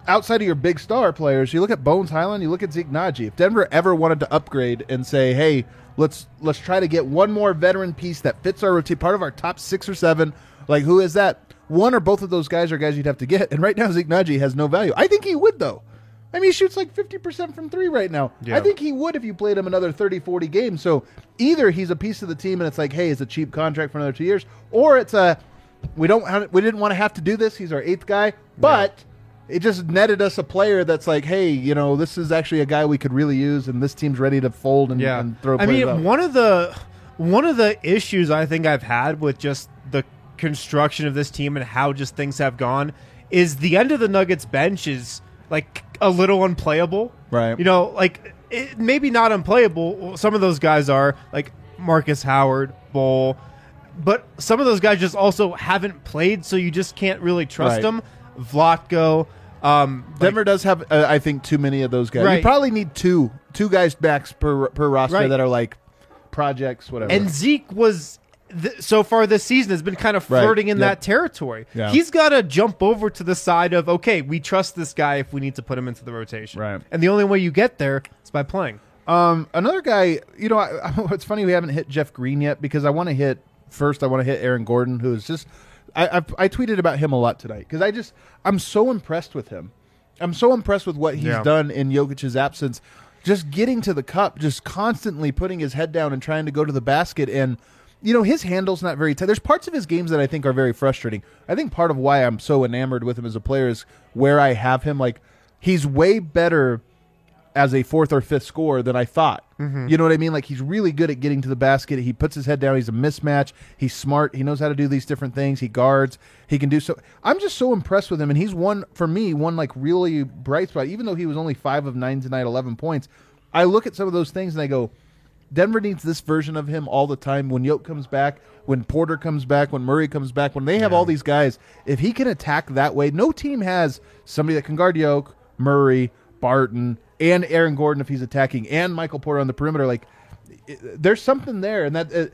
outside of your big star players, you look at Bones Hyland, you look at Zeke Nnaji. If Denver ever wanted to upgrade and say, "Hey, let's let's try to get one more veteran piece that fits our routine, part of our top six or seven, like who is that? One or both of those guys are guys you'd have to get. And right now, Zeke Nnaji has no value. I think he would though. I mean, he shoots like 50% from three right now. Yeah. I think he would if you played him another 30, 40 games. So either he's a piece of the team and it's like, hey, it's a cheap contract for another two years, or it's a, we don't, have, we didn't want to have to do this. He's our eighth guy, but it just netted us a player that's like, hey, you know, this is actually a guy we could really use, and this team's ready to fold and, Yeah, and throw. I mean, out. one of the one of the issues I think I've had with just the construction of this team and how just things have gone is the end of the Nuggets bench is like a little unplayable. Right. You know, like it, maybe not unplayable. Some of those guys are like Marcus Howard, Bol, but some of those guys just also haven't played, so you just can't really trust Right. them. Vlatko, um, like- Denver does have, uh, I think, too many of those guys. You probably need two, two guys backs per per roster Right. that are like projects, whatever. And Zeke was th- so far this season has been kind of Right. flirting in Yep. that territory. Yeah. He's got to jump over to the side of okay, we trust this guy if we need to put him into the rotation. Right. And the only way you get there is by playing. Um, another guy, you know, I, I, (laughs) it's funny we haven't hit Jeff Green yet because I want to hit first. I want to hit Aaron Gordon, who is just. I, I, I tweeted about him a lot tonight because I just I'm so impressed with him. I'm so impressed with what he's Yeah. done in Jokic's absence. Just getting to the cup, just constantly putting his head down and trying to go to the basket. And you know his handle's not very tight. There's parts of his games that I think are very frustrating. I think part of why I'm so enamored with him as a player is where I have him. Like he's way better as a fourth or fifth scorer than I thought. Mm-hmm. You know what I mean? Like he's really good at getting to the basket. He puts his head down. He's a mismatch. He's smart. He knows how to do these different things. He guards. He can do so. I'm just so impressed with him, and he's one for me one like really bright spot. Even though he was only five of nine tonight, eleven points. I look at some of those things and I go, Denver needs this version of him all the time. When Yoke comes back, when Porter comes back, when Murray comes back, when they have all these guys, if he can attack that way, no team has somebody that can guard Yoke, Murray, Barton, and Aaron Gordon if he's attacking, and Michael Porter on the perimeter. Like, it- there's something there, and that uh,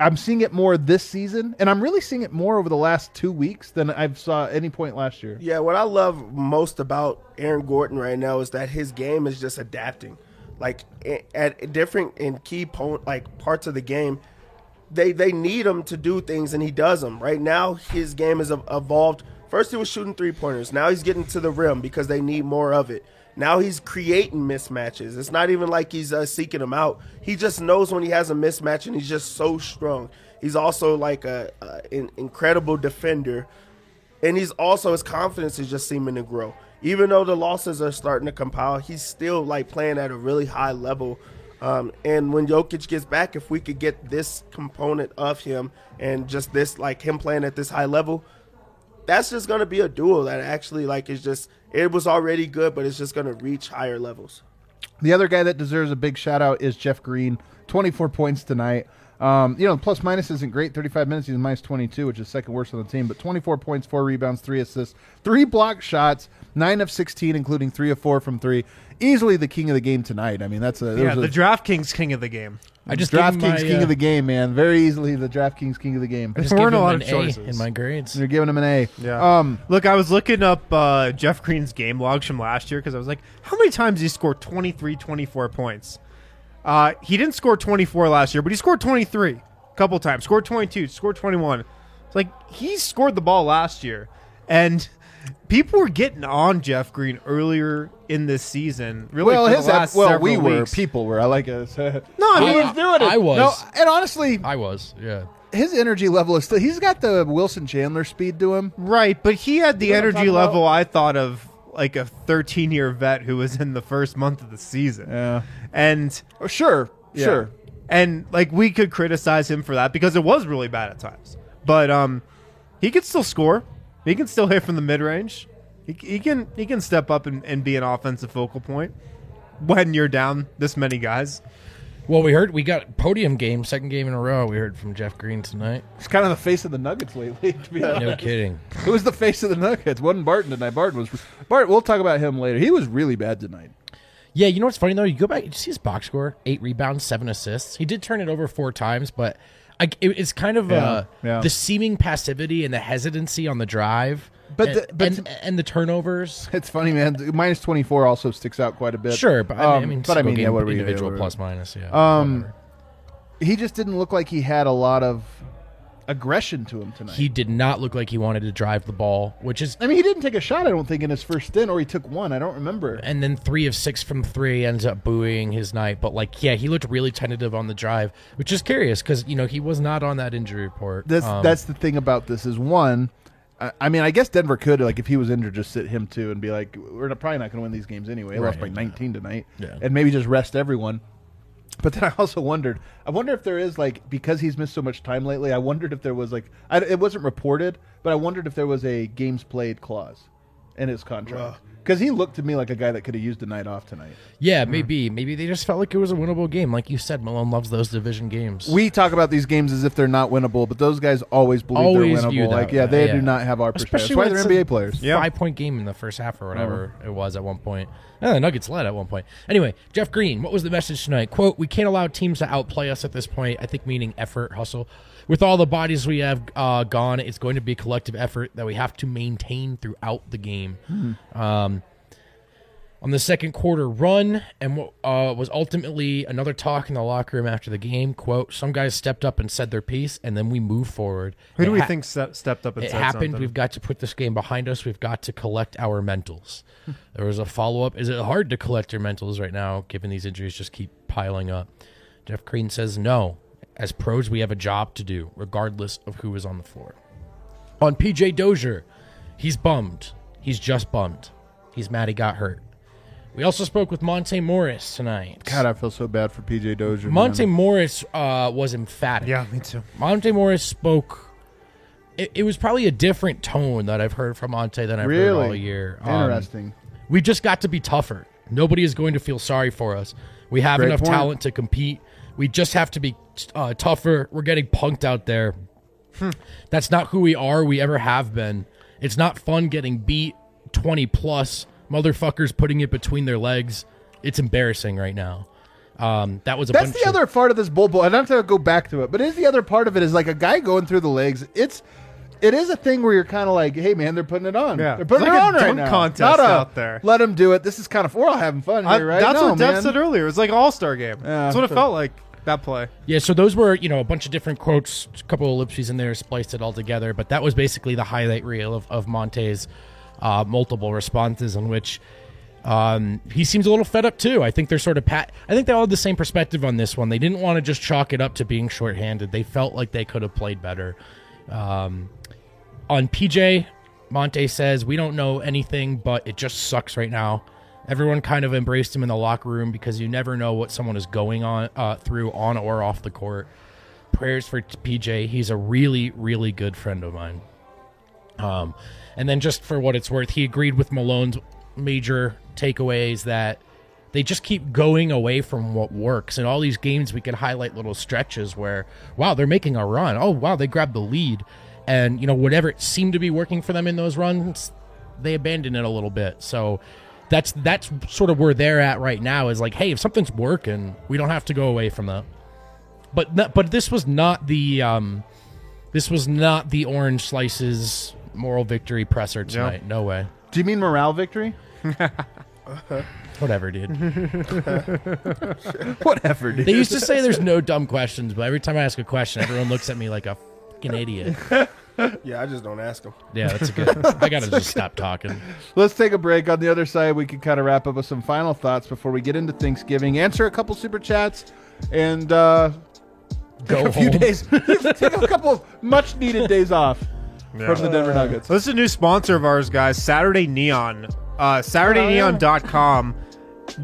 I'm seeing it more this season, and I'm really seeing it more over the last two weeks than I've saw any point last year. Yeah, what I love most about Aaron Gordon right now is that his game is just adapting. Like at different in key po- like parts of the game, they they need him to do things and he does them. Right now, his game has evolved. First, he was shooting three pointers. Now he's getting to the rim because they need more of it. Now he's creating mismatches. It's not even like he's uh, seeking them out. He just knows when he has a mismatch, and he's just so strong. He's also like a, a an incredible defender and he's also his confidence is just seeming to grow. Even though the losses are starting to compile, he's still like playing at a really high level. Um, and when Jokic gets back, if we could get this component of him and just this, like him playing at this high level, that's just going to be a duo that actually, like, is just, it was already good, but it's just going to reach higher levels. The other guy that deserves a big shout out is Jeff Green. 24 points tonight. Um, you know, plus minus isn't great. 35 minutes, he's minus 22, which is second worst on the team. But 24 points, four rebounds, three assists, three block shots, nine of 16, including three of four from three. Easily the king of the game tonight. I mean, that's a Yeah, there's the a DraftKings king of the game. I just gave him DraftKings my, king uh, of the game, man. Very easily the DraftKings king of the game. I just There gave weren't a him lot an of A choices. in my grades. They're giving him an A. Yeah. Um, Look, I was looking up uh, Jeff Green's game logs from last year because I was like, how many times he scored 23, 24 points? Uh, he didn't score 24 last year, but he scored 23 a couple times. Scored 22, scored 21. It's like he scored the ball last year. And people were getting on Jeff Green earlier in this season. Really, well, for his the last well, several we were. weeks. People were. I like it. (laughs) no, I he mean, was doing it. I was. No, and honestly, I was, yeah. his energy level is still. He's got the Wilson Chandler speed to him. Right, but he had the You know energy level I thought of like a 13 year vet who was in the first month of the season. Yeah. And Oh, sure, Yeah. sure. And like we could criticize him for that because it was really bad at times. But um he can still score. He can still hit from the mid range. He, he can he can step up and, and be an offensive focal point when you're down this many guys. Well, we heard we got podium game, second game in a row. We heard from Jeff Green tonight. He's kind of the face of the Nuggets lately. (laughs) To be honest. No kidding. Who was the face of the Nuggets? Wasn't Barton tonight? Barton was. Bart. We'll talk about him later. He was really bad tonight. Yeah, you know what's funny though? You go back, you see his box score: eight rebounds, seven assists. He did turn it over four times, but I, it, it's kind of uh, yeah. the seeming passivity and the hesitancy on the drive, But and, the- but and, and the turnovers. (laughs) It's funny, man. Minus twenty four also sticks out quite a bit. Sure, but I mean, I Um, mean, but I mean, yeah, what are we individual Whatever. plus minus, yeah. Um, whatever. He just didn't look like he had a lot of aggression to him tonight. he did not look like he wanted to drive the ball, which is I mean, he didn't take a shot. I don't think in his first stint, or he took one. I don't remember. and then three of six from three ends up buoying his night. But like, yeah, he looked really tentative on the drive, which is curious because you know he was not on that injury report. That's Um, that's the thing about this is one. I, I mean, I guess Denver could like if he was injured, just sit him too and be like, we're not- probably not going to win these games anyway. They lost by Right. 19 tonight, Yeah. and maybe just rest everyone. But then I also wondered. I wonder if there is like because he's missed so much time lately. I wondered if there was like I, it wasn't reported, but I wondered if there was a games played clause in his contract because he looked to me like a guy that could have used a night off tonight. yeah, maybe maybe they just felt like it was a winnable game. Like you said, Malone loves those division games. We talk about these games as if they're not winnable, but those guys always believe Always they're view winnable. that Like, yeah, way, they yeah. do not have our perspective. Especially That's why when they're it's a NBA players. Yeah. five point game in the first half or whatever uh-huh. it was at one point. Yeah, the Nuggets led at one point. Anyway, Jeff Green, what was the message tonight? Quote, we can't allow teams to outplay us at this point. I think meaning effort, hustle. With all the bodies we have uh, gone, it's going to be a collective effort that we have to maintain throughout the game. Um, on the second quarter run and what uh, was ultimately another talk in the locker room after the game. Quote, some guys stepped up and said their piece, and then we move forward. Who do we ha- think ste- stepped up and it said happened. something? We've got to put this game behind us. We've got to collect our mentals. there was a follow up. Is it hard to collect your mentals right now, given these injuries just keep piling up? Jeff Green says no. As pros, we have a job to do, regardless of who is on the floor. On PJ Dozier, he's bummed. He's just bummed. He's mad he got hurt. We also spoke with Monte Morris tonight. God, I feel so bad for PJ Dozier. Monte man. Morris uh, was emphatic. yeah, me too. Monte Morris spoke. It, it was probably a different tone that I've heard from Monte than I've heard all year. Um, Interesting. we just got to be tougher. Nobody is going to feel sorry for us. We have Great enough point. talent to compete. We just have to be uh, tougher. We're getting punked out there. Hmm. That's not who we are. We ever have been. It's not fun getting beat twenty plus. Motherfuckers putting it between their legs. It's embarrassing right now. Um, that was a That's the of- other part of this Bol Bol. And I'm going to go back to it, but it is the other part of it is like a guy going through the legs. It's it is a thing where you're kind of like, hey man, they're putting it on. Yeah. they're putting It's it like a on right dunk now. contest Not a, out there. Let them do it. This is kind of we're all having fun I- here, right? That's No, what Dev man. said earlier. It was like an all star game. Yeah, that's what it felt like. That play. Yeah, so those were, you know, a bunch of different quotes, a couple of ellipses in there, spliced it all together. But that was basically the highlight reel of, of Monte's uh, multiple responses, in which um, he seems a little fed up too. I think they're sort of pat. I think they all had the same perspective on this one. They didn't want to just chalk it up to being shorthanded. They felt like they could have played better. Um, on PJ, Monte says, We don't know anything, but it just sucks right now. Everyone kind of embraced him in the locker room because you never know what someone is going on uh, through on or off the court. Prayers for PJ. He's a really, really good friend of mine. Um, and then just for what it's worth, he agreed with Malone's major takeaways that they just keep going away from what works. In all these games, we can highlight little stretches where, wow, they're making a run. Oh, wow, they grabbed the lead. And, you know, whatever it seemed to be working for them in those runs, they abandoned it a little bit. So that's that's sort of where they're at right now is like, hey, if something's working, we don't have to go away from that. But not, but this was not the um, this was not the orange slices moral victory presser tonight. No way. Do you mean morale victory? (laughs) Whatever, dude. (laughs) Whatever, dude. They used to say there's no dumb questions, but every time I ask a question, everyone looks at me like a fucking idiot. (laughs) Yeah, I just don't ask them. Yeah, that's a good. I gotta (laughs) just stop talking. Let's take a break. On the other side, we can kind of wrap up with some final thoughts before we get into Thanksgiving. Answer a couple super chats and uh, Go a few home. days. (laughs) take a couple of much needed days off from the Denver Nuggets. So this is a new sponsor of ours, guys. Saturday Neon. Uh, SaturdayNeon.com.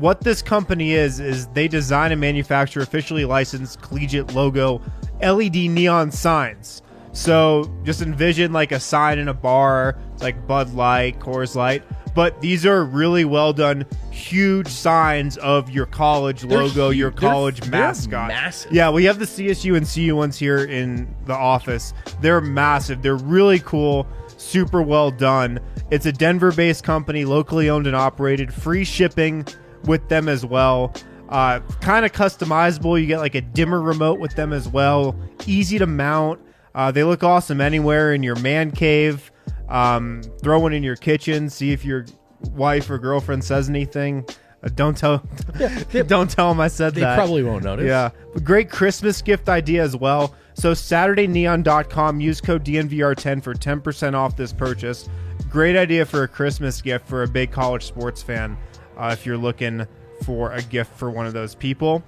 What this company is is they design and manufacture officially licensed collegiate logo LED neon signs. So just envision like a sign in a bar, it's like Bud Light, Coors Light, but these are really well done, huge signs of your college They're logo, your huge. They're- college they're mascot. massive. Yeah, we have the CSU and CU ones here in the office. They're massive. They're really cool, super well done. It's a Denver based company, locally owned and operated, free shipping with them as well. Uh, kind of customizable. You get like a dimmer remote with them as well. Easy to mount. Uh, they look awesome anywhere in your man cave. Um, throw one in your kitchen. See if your wife or girlfriend says anything. Uh, don't tell. (laughs) don't tell them I said They that. They probably won't notice. Yeah. But great Christmas gift idea as well. So SaturdayNeon.com, use code DNVR10 for 10% off this purchase. Great idea for a Christmas gift for a big college sports fan uh, if you're looking for a gift for one of those people.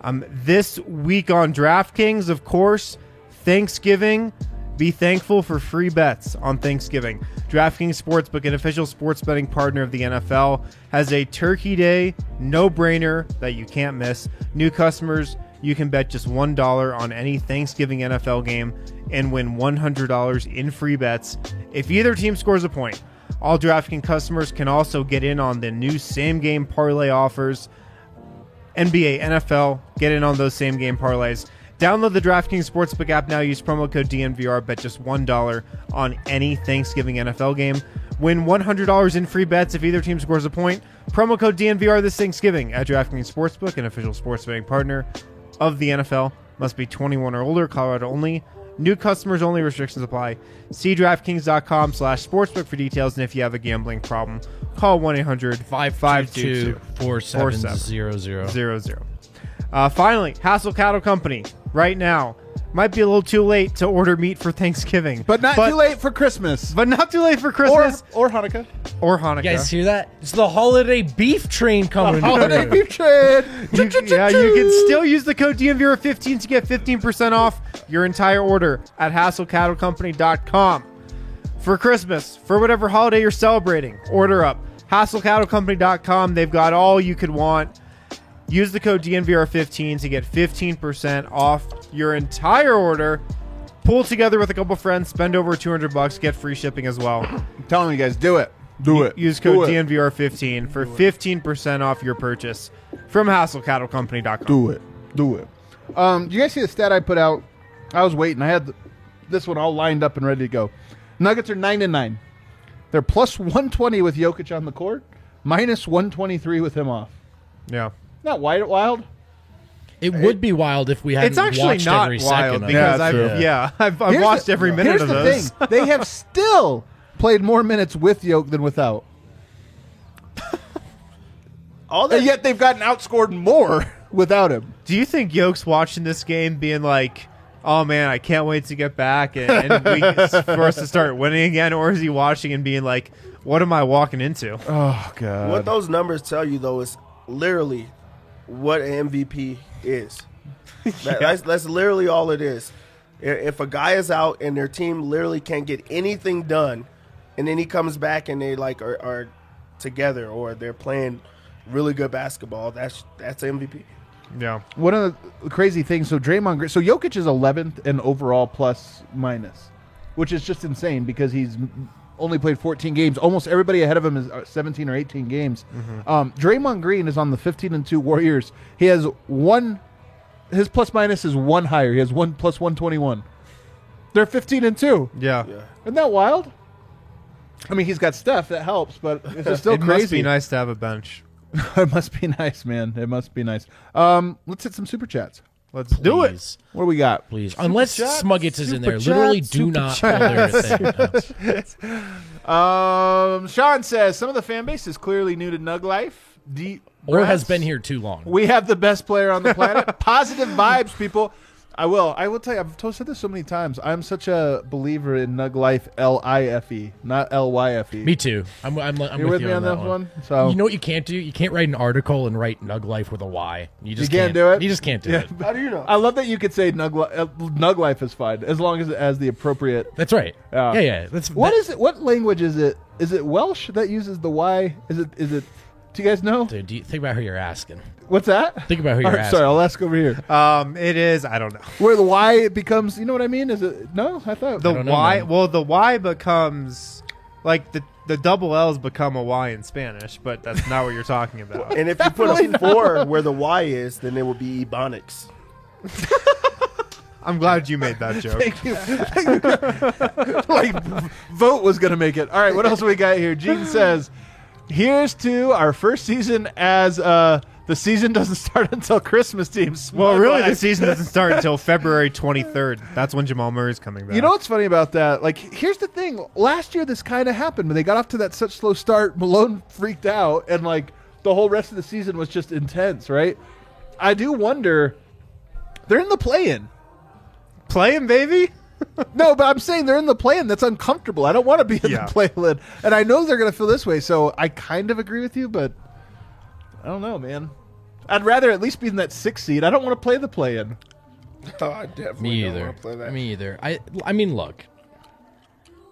Um, this week on DraftKings, of course, Thanksgiving. Be thankful for free bets on Thanksgiving. DraftKings Sportsbook, an official sports betting partner of the NFL, has a Turkey Day no brainer that you can't miss. New customers, you can bet just $1 on any Thanksgiving NFL game and win $100 in free bets if either team scores a point. All DraftKings customers can also get in on the new same game parlay offers. NBA, NFL, get in on those same game parlays. Download the DraftKings Sportsbook app now. Use promo code DNVR. Bet just $1 on any Thanksgiving NFL game. Win $100 in free bets if either team scores a point. Promo code DNVR this Thanksgiving at DraftKings Sportsbook, an official sports betting partner of the NFL. Must be 21 or older, Colorado only. New customers only. Restrictions apply. See DraftKings.com slash sportsbook for details. And if you have a gambling problem, call 1 800 522 4700. zero zero. Uh, finally, Hassel Cattle Company right now might be a little too late to order meat for Thanksgiving, But not too late for Christmas But not too late for or, Christmas or Hanukkah. or, Hanukkah. You guys hear that? It's the holiday beef train coming. Holiday beef trade. You- yeah, you can still use the code DNVR15 to get 15% off your entire order at hasslecattlecompany.com. For Christmas, for whatever holiday you're celebrating, order up. hasslecattlecompany.com. They've got all you could want. Use the code DNVR15 to get 15% off your entire order. Pull together with a couple friends, spend over 200 bucks, get free shipping as well. I'm telling you guys, do it. Do it. Use code it. DNVR15 for 15% off your purchase from hasslecattlecompany.com. Do it. Do it. Um, do you guys see the stat I put out? I was waiting. I had this one all lined up and ready to go. Nuggets are nine and nine. They're plus one twenty with Jokic on the court, minus one twenty three with him off. Yeah. Not wild, wild. It would be wild if we hadn't It's actually watched not every wild second of because it. I've yeah, (laughs) I've, I've Here's watched the- every minute here's of the those. thing: they have (laughs) still played more minutes with Yoke than without, All that and yet they've gotten outscored more (laughs) without him. Do you think Yoke's watching this game being like, "Oh man, I can't wait to get back and, and we, for us to start winning again," or is he watching and being like, "What am I walking into?" Oh god! What those numbers tell you though is literally what an MVP is. (laughs) That- that's, that's literally all it is. If a guy is out and their team literally can't get anything done, and then he comes back and they like are, are together or they're playing really good basketball, that's that's MVP. Yeah. One of the crazy things. So Draymond, Green- so Jokic is 11th in overall plus minus, which is just insane because he's m- only played 14 games. Almost everybody ahead of him is uh, 17 or 18 games. Um, Draymond Green is on the 15 and two Warriors. He has one. His plus minus is one higher. He has one plus 121. They're 15 and two. Yeah. Yeah. Isn't that wild? I mean, he's got stuff that helps, but it's (laughs) still it crazy. must be nice to have a bench. (laughs) it must be nice, man. It must be nice. Um, let's hit some super chats. Let's do it. What do we got? Please. Unless chat, Smuggets is in there. super Literally do not chat. bother. (laughs) Um, Sean says some of the fan base is clearly new to Nug Life. Deep Or has been here too long. We have the best player on the planet. (laughs) Positive vibes, people. I will. I will tell you. I've told, said this so many times. I'm such a believer in Nug Life. L I F E, not L Y F E. Me too. I'm, I'm, I'm You're with, with you me on, on that that one. one? So- you know what you can't do? You can't write an article and write Nug Life with a Y. You just can't do it? You just can't do Yeah. it. (laughs) How do you know? I love that you could say Nug, Li- uh, Nug Life is fine as long as it has the appropriate. That's right. Yeah. Yeah, yeah. That's What that, is it? What language is it? Is it Welsh that uses the Y? Is it? Is it? Do you guys know? Dude, do you think about who you're asking. What's that? Think about who you're right, asking. sorry, I'll ask over here. Um, it is. I don't know. Where the Y becomes, you know what I mean? Is it? No, I thought. The don't know, Y. man. well, the Y becomes like the the double L's become a Y in Spanish, but that's not what you're talking about. And if (laughs) you put a four where the Y is, then it will be Ebonics. I'm glad you made that joke. Thank you. (laughs) like, vote was going to make it. All right, what else we got here? Gene says, "Here's to our first season as uh, the season (laughs) doesn't start until Christmas teams." Well, really, the season doesn't (laughs) start until February 23rd. That's when Jamal Murray's coming back. You know what's funny about that? Like, here's the thing. Last year, this kind of happened when they got off to that such slow start. (laughs) Malone freaked out, and like the whole rest of the season was just intense, right? I do wonder. They're in the play-in. playing, baby. (laughs) No, but I'm saying they're in the play-in. That's uncomfortable. I don't want to be in Yeah. the play-in, and I know they're going to feel this way. So I kind of agree with you, but I don't know, man. I'd rather at least be in that six seed. I don't want to play the play-in. (laughs) Oh, I definitely Me don't either. wanna play that. Me either. I I mean, look.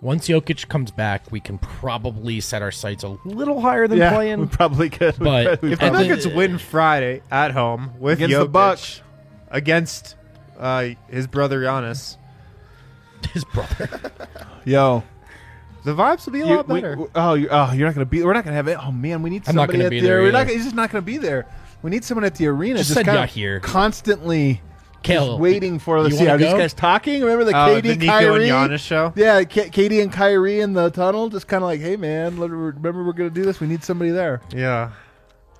Once Jokic comes back, we can probably set our sights a little higher than we playing. probably could. But- could- we If the And probably- then- Nuggets win Friday at home with Against the Jokic Bucks. against uh, his brother Giannis, (laughs) His brother. yo, the vibes will be a You- lot we- better. we- oh, you, oh, you're not going to be. We're not going to have it. Oh man, we need I'm not somebody gonna at be the. there We're not. either. gonna- He's just not going to be there. We need someone at the arena. Just Just, said kind yeah of here. constantly Kale, just waiting for us. you See, wanna are these go? guys talking? Remember the Oh, KD, the Nico Kyrie, and Giannis show. Yeah, K- Katie and Kyrie in the tunnel, just kind of like, hey man, let- remember we're going to do this. We need somebody there. Yeah.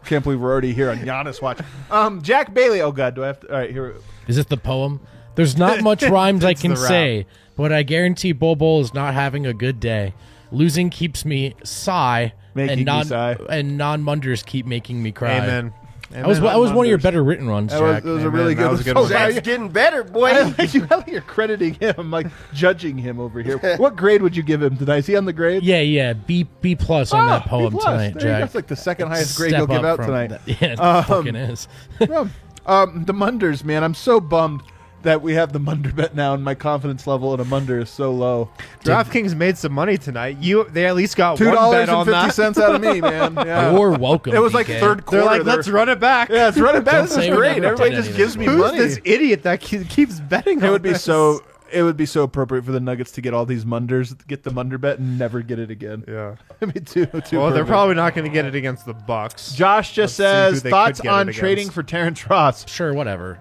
Can't believe we're already here on Giannis watch. Um, Jack Bailey. Oh God, do I have to? All right, here. Is this the poem? There's not much (laughs) rhymes I can say, but I guarantee Bol Bol is not having a good day. Losing keeps me sigh, Making and non sigh. and non munders keep making me cry. Amen. That was Amen. that was one of your better written runs, That was, Jack. that was a Amen. really That good. was a good one. sorry. That's getting better, boy. I like you. I like you're crediting him, like judging him over here. (laughs) What grade would you give him tonight? Is he on the grade? yeah, yeah, B B plus on that poem B tonight, There. Jack. That's like the second highest grade Step you'll give up out from tonight. that- (laughs) Yeah, it Um, fucking is. Um, the Munders, man, I'm so bummed that we have the Munder bet now, and my confidence level in a Munder is so low. DraftKings made some money tonight. You they at least got Two one dollars bet and on fifty that. cents out of me, (laughs) man. Yeah. You're welcome. it was like BK. third quarter. They're like, let's run it back. Yeah, it's running back. Don't This say is we great. never Everybody did just anything. gives me Who's money. this idiot that ke- keeps betting? It on would be this? so. It would be so appropriate for the Nuggets to get all these Munders, get the Munder bet, and never get it again. Yeah. (laughs) It'd be too. too Well, they're perfect. probably not going to get it against the Bucks. Josh just Let's see who says they thoughts get it on against. trading for Terrence Ross. Sure, whatever.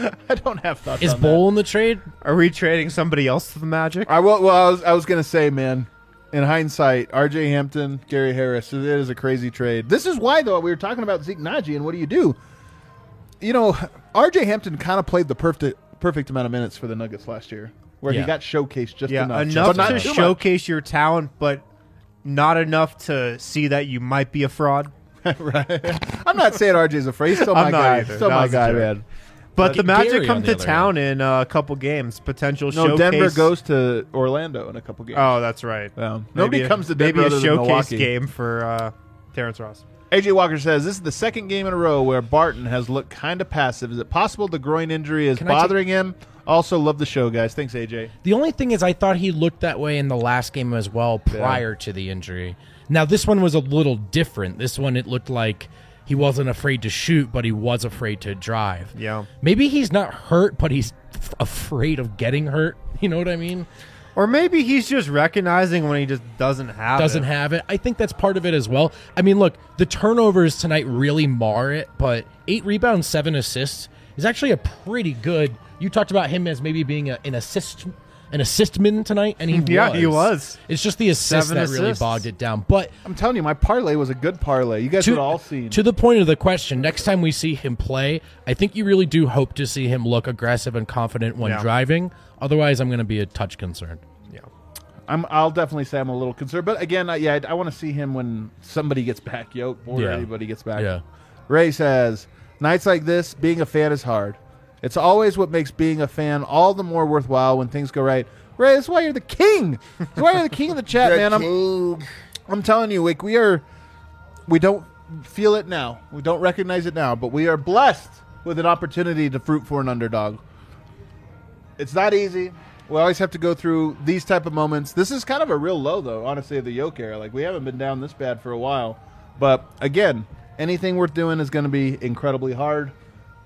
(laughs) I don't have thoughts. Is on that. Bol in the trade? Are we trading somebody else to the Magic? I will. Well, I was, I was gonna say, man. In hindsight, R.J. Hampton, Gary Harris, it is a crazy trade. This is why, though, we were talking about Zeke Nnaji and what do you do? You know, R.J. Hampton kind of played the perfect perfect amount of minutes for the Nuggets last year, where Yeah. he got showcased just yeah, enough, enough but not to too much. showcase your talent, but not enough to see that you might be a fraud. (laughs) (laughs) right. I'm not saying R.J.'s afraid. He's still my I'm not guy. either. Still That my was a guy, joke. man. But the Magic Gary, come the to other town in uh, a couple games. Potential No, showcase. Denver goes to Orlando in a couple games. Oh, that's right. Yeah. Maybe Nobody a- comes to Denver maybe a other than showcase Milwaukee. game for uh, Terrence Ross. AJ Walker says this is the second game in a row where Barton has looked kind of passive. Is it possible the groin injury is Can I ta- bothering him, Also, love the show, guys. Thanks, AJ. The only thing is, I thought he looked that way in the last game as well prior to the injury. Now, this one was a little different. This one, it looked like he wasn't afraid to shoot, but he was afraid to drive. Yeah. Maybe he's not hurt, but he's f- afraid of getting hurt. (laughs) You know what I mean? Or maybe he's just recognizing when he just doesn't have Doesn't it. have it. I think that's part of it as well. I mean, look, the turnovers tonight really mar it, but eight rebounds, seven assists is actually a pretty good. You talked about him as maybe being a, an assist, an assistman tonight, and he (laughs) Yeah, was. he was. It's just the assist Seven that really assists. bogged it down. But I'm telling you, my parlay was a good parlay. You guys to, would all seen. to the point of the question, next time we see him play, I think you really do hope to see him look aggressive and confident when Yeah. driving. Otherwise, I'm going to be a touch concerned. Yeah. I'm, I'll definitely say I'm a little concerned, but again, I, yeah, I, I want to see him when somebody gets back, Yoke, or Yeah. anybody gets back. Yeah. Ray says, "Nights like this, being a fan is hard. It's always what makes being a fan all the more worthwhile when things go right." Ray, that's why you're the king. That's why you're the king of the chat, man. I'm. I'm telling you, like we are, we don't feel it now. We don't recognize it now, but we are blessed with an opportunity to fruit for an underdog. It's not easy. We always have to go through these type of moments. This is kind of a real low, though. Honestly, of the yoke era. Like we haven't been down this bad for a while. But again, anything worth doing is going to be incredibly hard.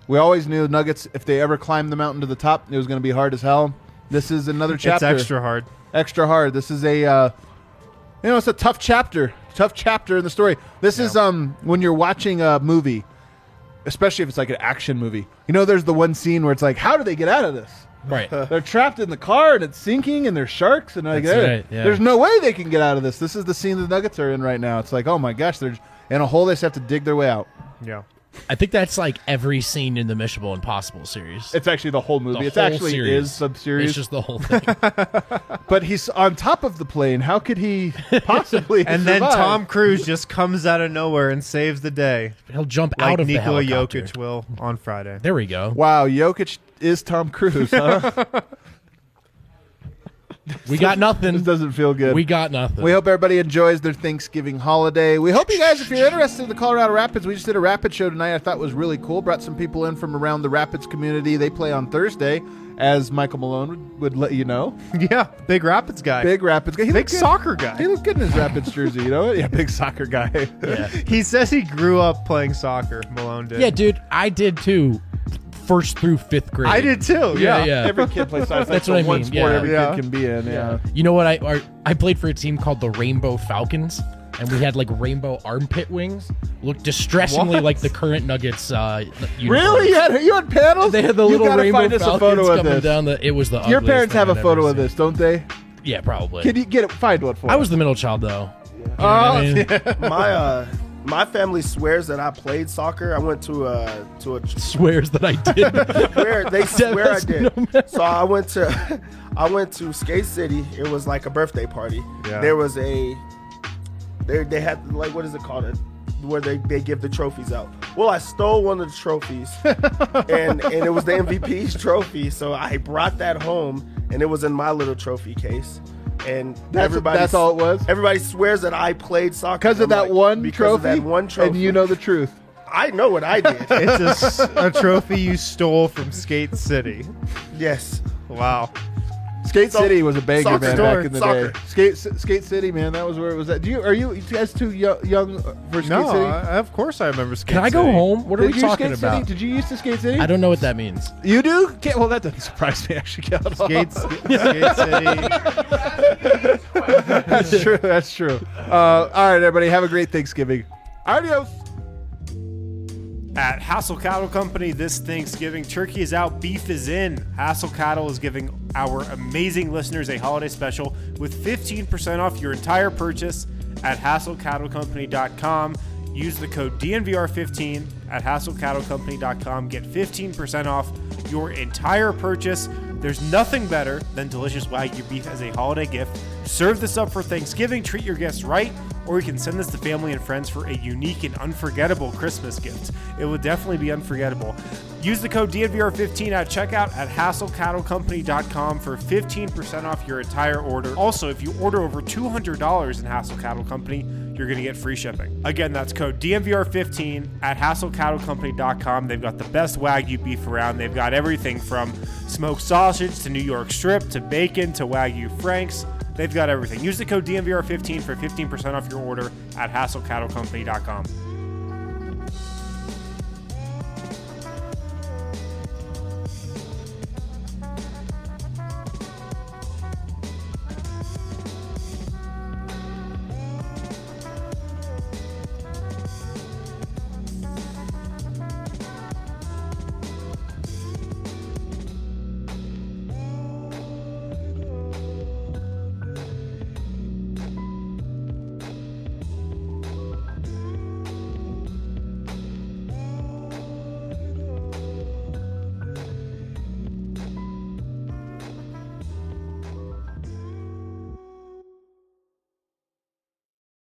We always knew Nuggets. If they ever climbed the mountain to the top, it was going to be hard as hell. This is another chapter It's extra hard. extra hard. This is a uh, you know it's a tough chapter, tough chapter in the story. This is um when you're watching a movie, especially if it's like an action movie. You know, there's the one scene where it's like, how do they get out of this? Right. (laughs) They're trapped in the car and it's sinking and there's sharks and like right, yeah. there's no way they can get out of this. This is the scene the Nuggets are in right now. It's like, oh my gosh, they're in a hole. They just have to dig their way out. Yeah. I think that's like every scene in the Mission Impossible series. It's actually the whole movie. The it's whole actually series. is sub series. It's just the whole thing. (laughs) but he's on top of the plane. How could he possibly? (laughs) And then? Tom Cruise just comes out of nowhere and saves the day, He'll jump like out of the Nikola helicopter. Jokic will on Friday. There we go. Wow, Jokic is Tom Cruise, huh? (laughs) (laughs) We got nothing. this doesn't feel good. We got nothing. We hope everybody enjoys their Thanksgiving holiday. We hope you guys, if you're interested in the Colorado Rapids, we just did a Rapid show tonight. I thought was really cool. Brought some people in from around the Rapids community. They play on Thursday, as Michael Malone would, would let you know. (laughs) Yeah, big Rapids guy. Big Rapids guy. He big looked good. soccer guy. He looked good in his Rapids jersey. You know, what? (laughs) yeah, big soccer guy. yeah. He says he grew up playing soccer. Malone did. yeah, dude, I did too. First through fifth grade. I did too. Yeah, Yeah, yeah. Every kid plays soccer. (laughs) That's the what I one mean, sport yeah. every Yeah. kid can be in. Yeah. You know what? I our, I played for a team called the Rainbow Falcons, and we had like rainbow armpit wings. Looked distressingly What? like the current Nuggets. Uh, uniforms. Really? You had, you had panels? They had the you little gotta rainbow find us a falcons photo of coming this. down the. It was the. Your ugliest parents thing have a I've photo of seen. this, don't they? Yeah, probably. Can you get it? Find one for I us. was the middle child though. You know what Oh, I mean? (laughs) my uh, my family swears that I played soccer. I went to a to a Swears that I did. (laughs) swear they (laughs) swear I did. no so I went to (laughs) I went to Skate City. It was like a birthday party. Yeah. There was a they they had like what is it called? It where they, they give the trophies out. Well, I stole one of the trophies, and and it was the MVP's trophy. So I brought that home, and it was in my little trophy case. And That's- everybody that's all it was? Everybody swears that I played soccer because of I'm that like, one trophy. Of that one trophy, and you know the truth. I know what I did. It's a trophy you stole from Skate City. yes. Wow. Skate So- City was a banger, soccer man, store, back in the soccer. day. Skate Skate City, man, that was where it was at. Do you are you, you guys too young for Skate No, City? I, of course I remember Skate City. Can I go City. home? What are Did we you talking about? City? Did you used to Skate City? I don't know what that means. You do? Can't, well, that doesn't surprise me. Actually, Cal. Skate, (laughs) Skate City. (laughs) That's true. That's true. Uh, all right, everybody, have a great Thanksgiving. Adios. At Hassel Cattle Company this Thanksgiving, turkey is out, beef is in. Hassel Cattle is giving our amazing listeners a holiday special with 15% off your entire purchase at hasslecattlecompany.com. Use the code DNVR15 at hasslecattlecompany.com. Get 15% off your entire purchase. There's nothing better than delicious Wagyu beef as a holiday gift. Serve this up for Thanksgiving, treat your guests right, or you can send this to family and friends for a unique and unforgettable Christmas gift. It will definitely be unforgettable. Use the code DNVR15 at checkout at hasslecattlecompany.com for 15% off your entire order. Also, if you order over $200 in Hassle Cattle Company, you're going to get free shipping. Again, that's code DNVR15 at hasslecattlecompany.com. They've got the best Wagyu beef around. They've got everything from smoked sausage to New York strip to bacon to Wagyu Franks They've got everything. Use the code DNVR15 for 15% off your order at hasslecattlecompany.com.